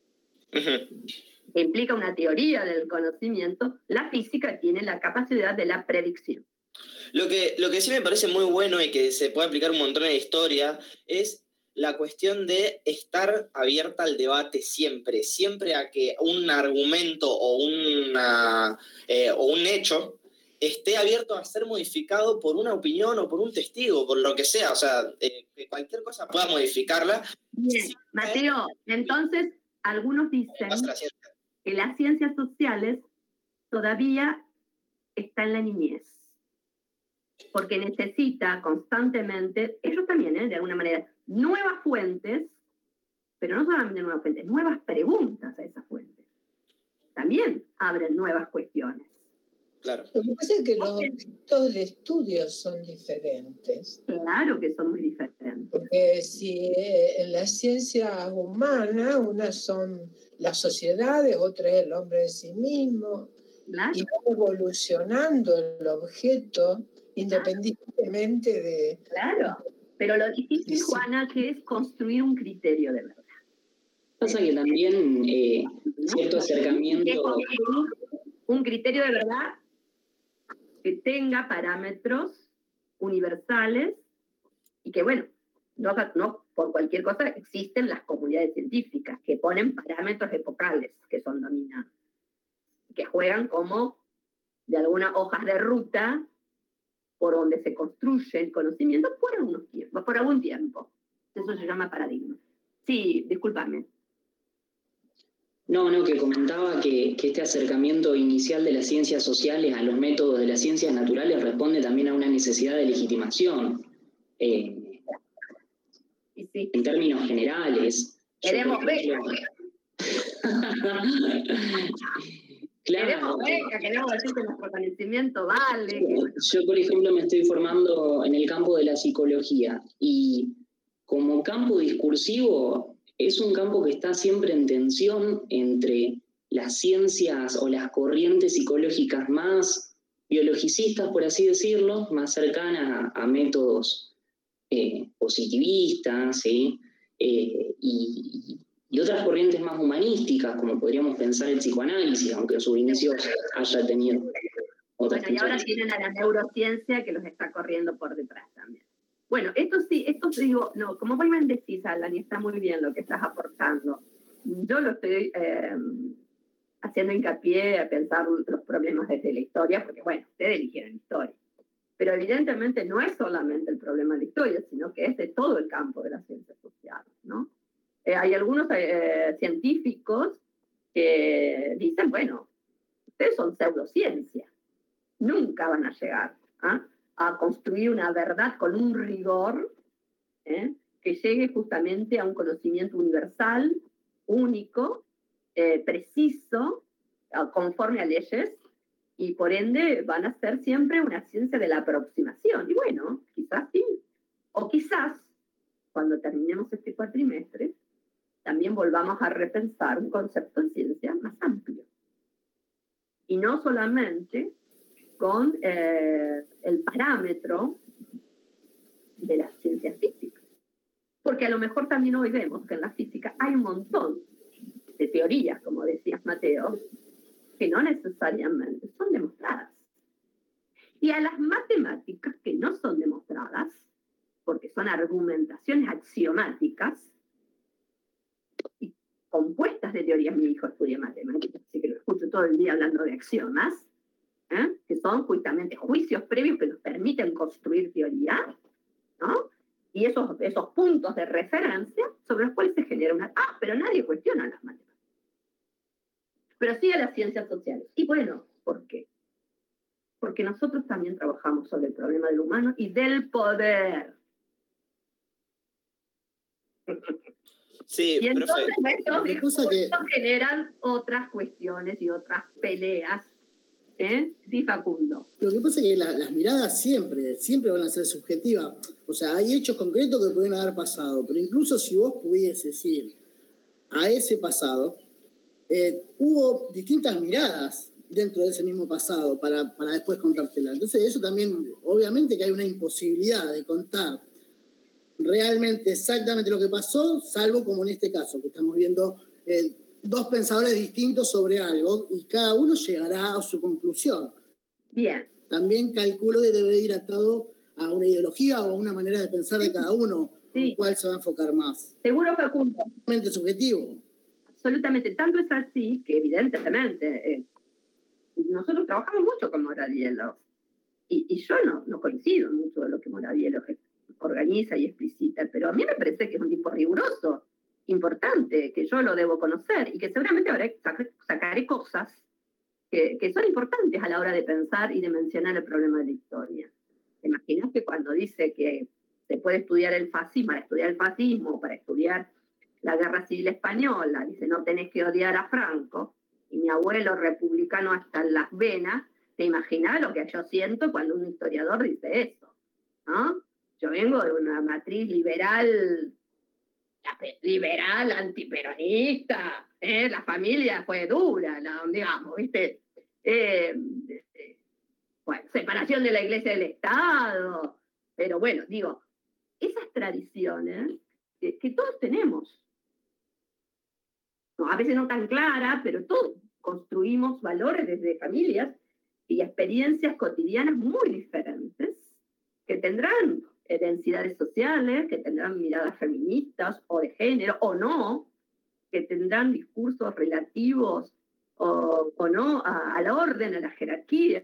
que implica una teoría del conocimiento, la física tiene la capacidad de la predicción. Lo que, lo que sí me parece muy bueno y que se puede aplicar un montón la historia es la cuestión de estar abierta al debate siempre, siempre a que un argumento o, una, eh, o un hecho esté abierto a ser modificado por una opinión o por un testigo, por lo que sea, o sea, eh, que cualquier cosa pueda modificarla. Bien, Mateo, entonces algunos dicen que las ciencias sociales todavía están en la niñez porque necesita constantemente, ellos también, ¿eh? de alguna manera, nuevas fuentes, pero no solamente nuevas fuentes, nuevas preguntas a esas fuentes. También abren nuevas cuestiones. Claro. Lo que pasa es que los objetos de estudio son diferentes. Claro que son muy diferentes. Porque si eh, en las ciencias humanas, unas son las sociedades, otras el hombre en sí mismo, y va evolucionando el objeto independientemente de... Claro, pero lo difícil, Juana, que es construir un criterio de verdad. Pasa que también eh, cierto acercamiento... Un criterio de verdad que tenga parámetros universales y que, bueno, no, no por cualquier cosa existen las comunidades científicas que ponen parámetros epocales que son dominados, que juegan como de algunas hojas de ruta por donde se construye el conocimiento por, algunos tiempos, por algún tiempo. Eso se llama paradigma. Sí, discúlpame. No, no, que comentaba que, este acercamiento inicial de las ciencias sociales a los métodos de las ciencias naturales responde también a una necesidad de legitimación. Eh, en términos generales. Queremos ver. Queremos queremos decir que nuestro conocimiento vale. Yo, por ejemplo, me estoy formando en el campo de la psicología y como campo discursivo es un campo que está siempre en tensión entre las ciencias o las corrientes psicológicas más biologicistas, por así decirlo, más cercanas a, métodos eh, positivistas, ¿sí? Eh, y, y otras corrientes más humanísticas, como podríamos pensar el psicoanálisis, aunque en sus inicios haya tenido otras Bueno, y ahora tienen a la neurociencia que los está corriendo por detrás también. Bueno, esto sí, esto digo, no, como me decís, Alan, y está muy bien lo que estás aportando. Yo lo estoy, eh, haciendo hincapié a pensar los problemas desde la historia, porque bueno, ustedes eligieron historia. Pero evidentemente no es solamente el problema de la historia, sino que es de todo el campo de las ciencias sociales, ¿no? Eh, hay algunos eh, científicos que dicen, bueno, ustedes son pseudociencia, nunca van a llegar ¿ah? a construir una verdad con un rigor ¿eh? que llegue justamente a un conocimiento universal, único, preciso, conforme a leyes y por ende van a ser siempre una ciencia de la aproximación. Y bueno, quizás sí. O quizás, cuando terminemos este cuatrimestre, también volvamos a repensar un concepto de ciencia más amplio. Y no solamente con eh, el parámetro de las ciencias físicas. Porque a lo mejor también hoy vemos que en la física hay un montón de teorías, como decías Mateo, que no necesariamente son demostradas. Y a las matemáticas que no son demostradas, porque son argumentaciones axiomáticas, compuestas de teorías, mi hijo estudia matemáticas, así que lo escucho todo el día hablando de axiomas, ¿eh? que son justamente juicios previos que nos permiten construir teoría, ¿no? Y esos, esos puntos de referencia sobre los cuales se genera una... Ah, pero nadie cuestiona las matemáticas pero sí a las ciencias sociales. Y bueno, ¿por qué? Porque nosotros también trabajamos sobre el problema del humano y del poder. Sí, y entonces estos que... generan otras cuestiones y otras peleas. ¿Eh? Sí, Facundo. Lo que pasa es que las miradas siempre, siempre van a ser subjetivas. O sea, hay hechos concretos que pueden haber pasado, pero incluso si vos pudieses ir a ese pasado, eh, hubo distintas miradas dentro de ese mismo pasado para, para después contártela. Entonces eso también, obviamente que hay una imposibilidad de contar realmente exactamente lo que pasó, salvo como en este caso, que estamos viendo eh, dos pensadores distintos sobre algo y cada uno llegará a su conclusión. Bien. También calculo que debe ir atado a una ideología o a una manera de pensar de cada uno, sí. cuál se va a enfocar más. Seguro, Facundo. subjetivo absolutamente. Tanto es así que evidentemente eh, nosotros trabajamos mucho con Moradiello y, y yo no, no coincido mucho de lo que Moradiello organiza y explicita, pero a mí me parece que es un tipo riguroso, importante, que yo lo debo conocer y que seguramente sacaré cosas que, que, son importantes a la hora de pensar y de mencionar el problema de la historia. ¿Te imaginas que cuando dice que se puede estudiar el fascismo, para estudiar el fascismo, para estudiar la guerra civil española, dice, no tenés que odiar a Franco, y mi abuelo republicano hasta en las venas, te imaginas lo que yo siento cuando un historiador dice eso, ¿no? Yo vengo de una matriz liberal, liberal, antiperonista, ¿eh? la familia fue dura, digamos, ¿viste? Eh, bueno, separación de la iglesia del Estado, pero bueno, digo, esas tradiciones que todos tenemos, a veces no tan clara, pero todos construimos valores desde familias y experiencias cotidianas muy diferentes, que tendrán densidades sociales, que tendrán miradas feministas o de género, o no, que tendrán discursos relativos o, no a, la orden, a la jerarquía.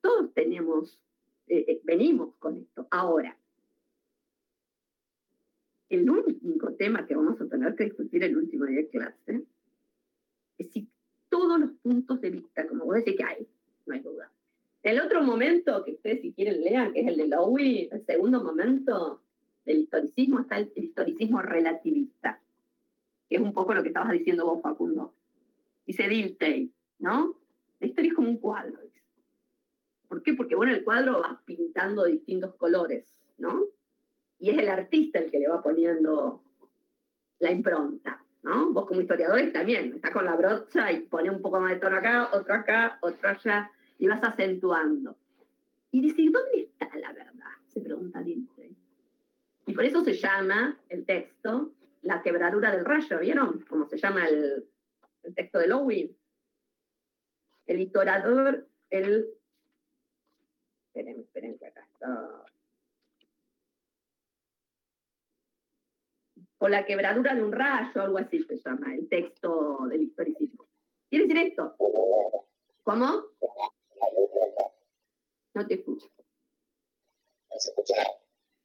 Todos tenemos, eh, eh, venimos con esto. Ahora, el único tema que vamos a tener que discutir el último día de clase es si todos los puntos de vista, como vos decís que hay, no hay duda. El otro momento que ustedes si quieren lean, que es el de Lowy, el segundo momento del historicismo, está el, historicismo relativista, que es un poco lo que estabas diciendo vos, Facundo. Dice Dilthey, ¿no? La historia es como un cuadro. ¿Por qué? Porque bueno, el cuadro va pintando distintos colores, ¿no? y es el artista el que le va poniendo la impronta, ¿no? Vos como historiadores también, está con la brocha y pone un poco más de tono acá, otro acá, otro allá, y vas acentuando. Y dice, ¿dónde está la verdad? Se pregunta Lindsay. Y por eso se llama el texto La quebradura del rayo, ¿vieron? Como se llama el, el texto de Lowell. El historiador, el... Esperen, esperen que acá está por la quebradura de un rayo, algo así se llama, el texto del historicismo. ¿Quiere decir esto? ¿Cómo? No te escucho.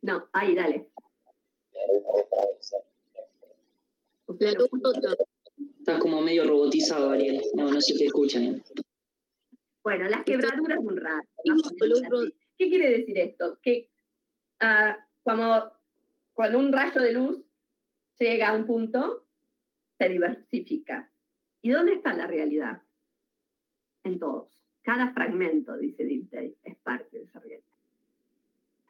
No, ahí, dale. Estás como medio robotizado, Ariel. No, no se te escucha bien. Bueno, las quebraduras de un rayo. ¿Qué quiere decir esto? Que uh, cuando, cuando un rayo de luz llega a un punto, se diversifica. ¿Y dónde está la realidad? En todos. Cada fragmento, dice Dilthey, es parte de esa realidad.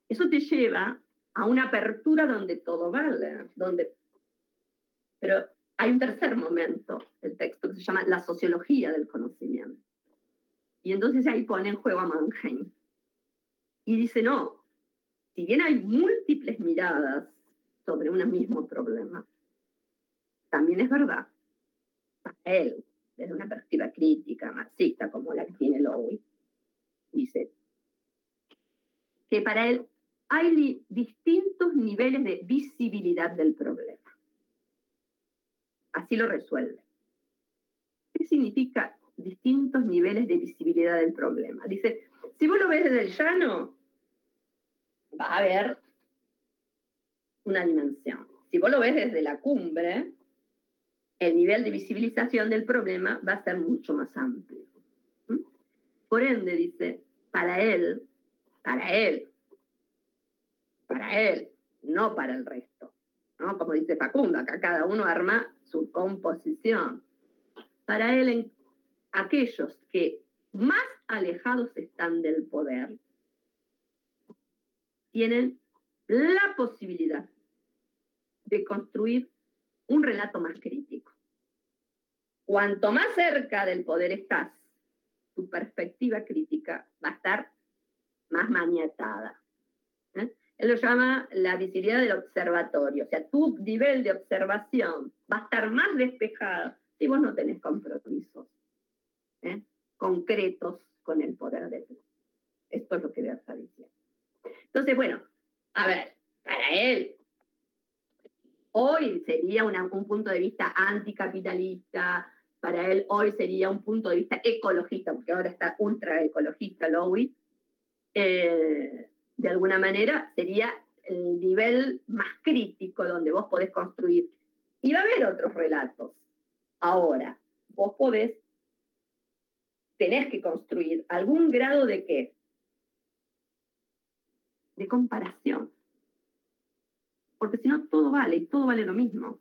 Eso te lleva a una apertura donde todo vale, donde... Pero hay un tercer momento, el texto que se llama La sociología del conocimiento. Y entonces ahí pone en juego a Mannheim. Y dice, no, si bien hay múltiples miradas sobre un mismo problema, también es verdad, él, desde una perspectiva crítica, marxista, como la que tiene Lowy, dice que para él hay distintos niveles de visibilidad del problema. Así lo resuelve. ¿Qué significa distintos niveles de visibilidad del problema? Dice, si vos lo ves desde el llano, va a haber una dimensión. Si vos lo ves desde la cumbre, el nivel de visibilización del problema va a ser mucho más amplio. Por ende, dice, para él, para él, para él, no para el resto. ¿no? Como dice Facundo, acá cada uno arma su composición. Para él, aquellos que más alejados están del poder, tienen la posibilidad de construir un relato más crítico. Cuanto más cerca del poder estás, tu perspectiva crítica va a estar más maniatada. ¿eh? Él lo llama la visibilidad del observatorio, o sea, tu nivel de observación va a estar más despejado si vos no tenés compromisos ¿eh? concretos con el poder de Dios. Esto es lo que a estar diciendo. Entonces, bueno, a ver, para él, hoy sería un punto de vista anticapitalista, para él hoy sería un punto de vista ecologista, porque ahora está ultra ecologista Lowy, eh, de alguna manera sería el nivel más crítico donde vos podés construir. Y va a haber otros relatos. Ahora, vos podés, tenés que construir algún grado de qué? De comparación porque si no todo vale y todo vale lo mismo.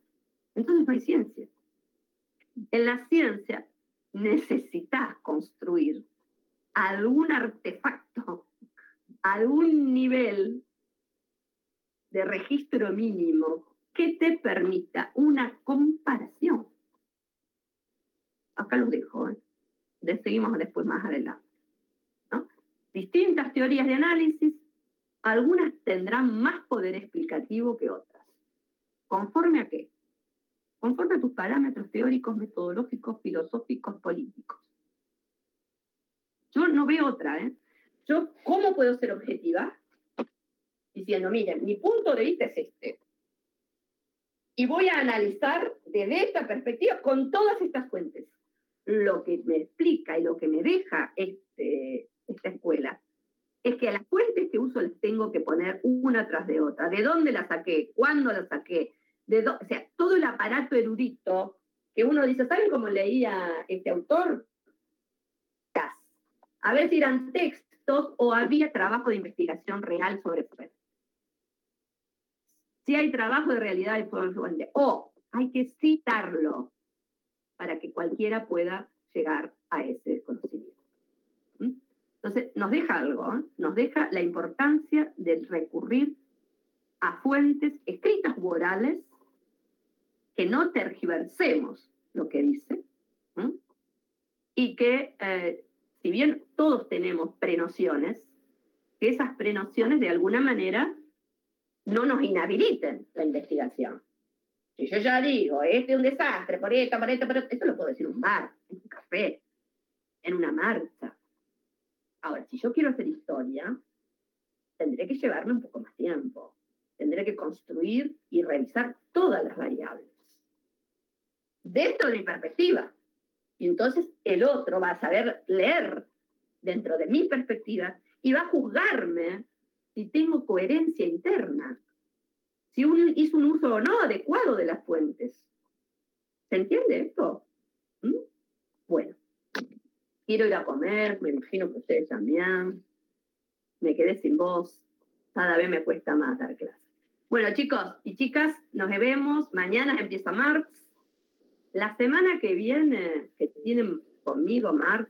Entonces no hay ciencia. En la ciencia necesitas construir algún artefacto, algún nivel de registro mínimo que te permita una comparación. Acá lo dejo, ¿eh? seguimos después más adelante. Distintas teorías de análisis algunas tendrán más poder explicativo que otras. ¿Conforme a qué? Conforme a tus parámetros teóricos, metodológicos, filosóficos, políticos. Yo no veo otra, ¿eh? Yo, ¿cómo puedo ser objetiva? Diciendo, miren, mi punto de vista es este. Y voy a analizar desde esta perspectiva con todas estas fuentes. Lo que me explica y lo que me deja este, esta escuela es que a las fuentes que uso les tengo que poner una tras de otra. ¿De dónde la saqué? ¿Cuándo la saqué? De o sea, todo el aparato erudito que uno dice, ¿saben cómo leía este autor? A ver si eran textos o había trabajo de investigación real sobre eso. Si hay trabajo de realidad y fuente, o hay que citarlo para que cualquiera pueda llegar a ese conocimiento. Entonces, nos deja algo, ¿eh? nos deja la importancia de recurrir a fuentes escritas u orales que no tergiversemos lo que dice y que, eh, si bien todos tenemos prenociones, que esas prenociones de alguna manera no nos inhabiliten la investigación. Si yo ya digo, este es un desastre, por esto, por esto, por esto, eso lo puedo decir en un bar, en un café, en una marcha. Ahora, si yo quiero hacer historia, tendré que llevarme un poco más tiempo. tendré que construir y revisar todas las variables. Dentro de mi perspectiva. Y entonces el otro va a saber leer dentro de mi perspectiva y va a juzgarme si tengo coherencia interna, si uno hizo un uso o no adecuado de las fuentes. ¿Se entiende esto? ¿Mm? Bueno, quiero ir a comer, me imagino que ustedes también. Me quedé sin voz, cada vez me cuesta más dar clase. Bueno, chicos y chicas, nos vemos. Mañana empieza Marx. La semana que viene, que tienen conmigo Marx,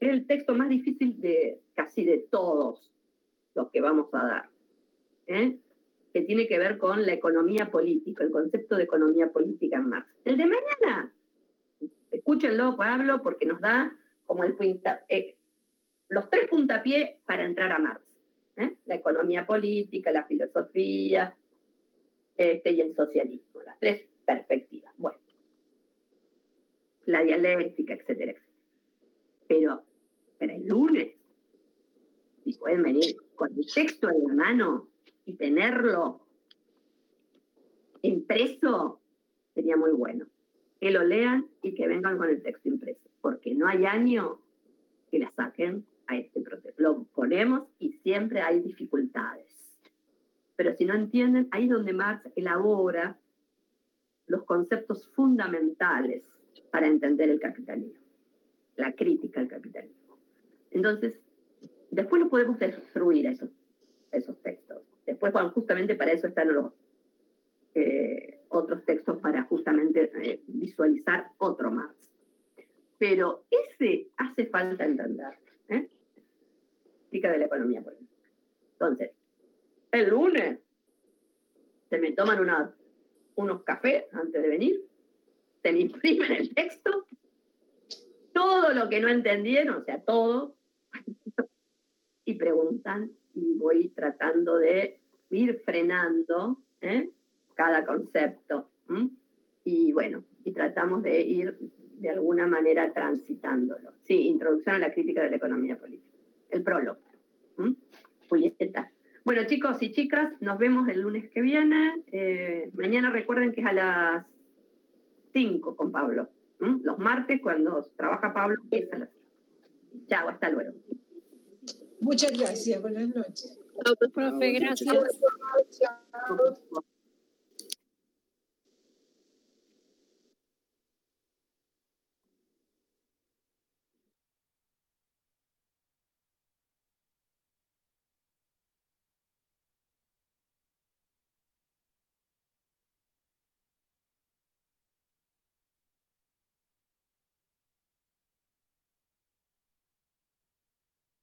es el texto más difícil de casi de todos los que vamos a dar, ¿eh? que tiene que ver con la economía política, el concepto de economía política en Marx. El de mañana, escúchenlo, Pablo, porque nos da como el punta, eh, los tres puntapiés para entrar a Marx. ¿eh? La economía política, la filosofía este, y el socialismo, las tres perspectivas. Bueno, la dialéctica, etcétera, etcétera. Pero, pero el lunes, si pueden venir con el texto en la mano y tenerlo impreso, sería muy bueno. Que lo lean y que vengan con el texto impreso, porque no hay año que la saquen a este proceso. Lo ponemos y siempre hay dificultades. Pero si no entienden, ahí es donde Marx elabora los conceptos fundamentales para entender el capitalismo, la crítica al capitalismo. Entonces, después lo podemos destruir esos, esos textos. Después, justamente para eso están los eh, otros textos para justamente eh, visualizar otro más. Pero ese hace falta entender. ¿eh? de la economía política. Entonces, el lunes se me toman una, unos cafés antes de venir, se me imprimen el texto, todo lo que no entendieron, o sea, todo, y preguntan y voy tratando de ir frenando ¿eh? cada concepto. Y bueno, y tratamos de ir de alguna manera transitándolo. Sí, introducción a la crítica de la economía política. El prólogo. Julieta. Bueno, chicos y chicas, nos vemos el lunes que viene. Eh, mañana recuerden que es a las 5 con Pablo. Los martes, cuando trabaja Pablo, es a las 5. Chao, hasta luego. Muchas gracias, buenas noches. Profe, gracias.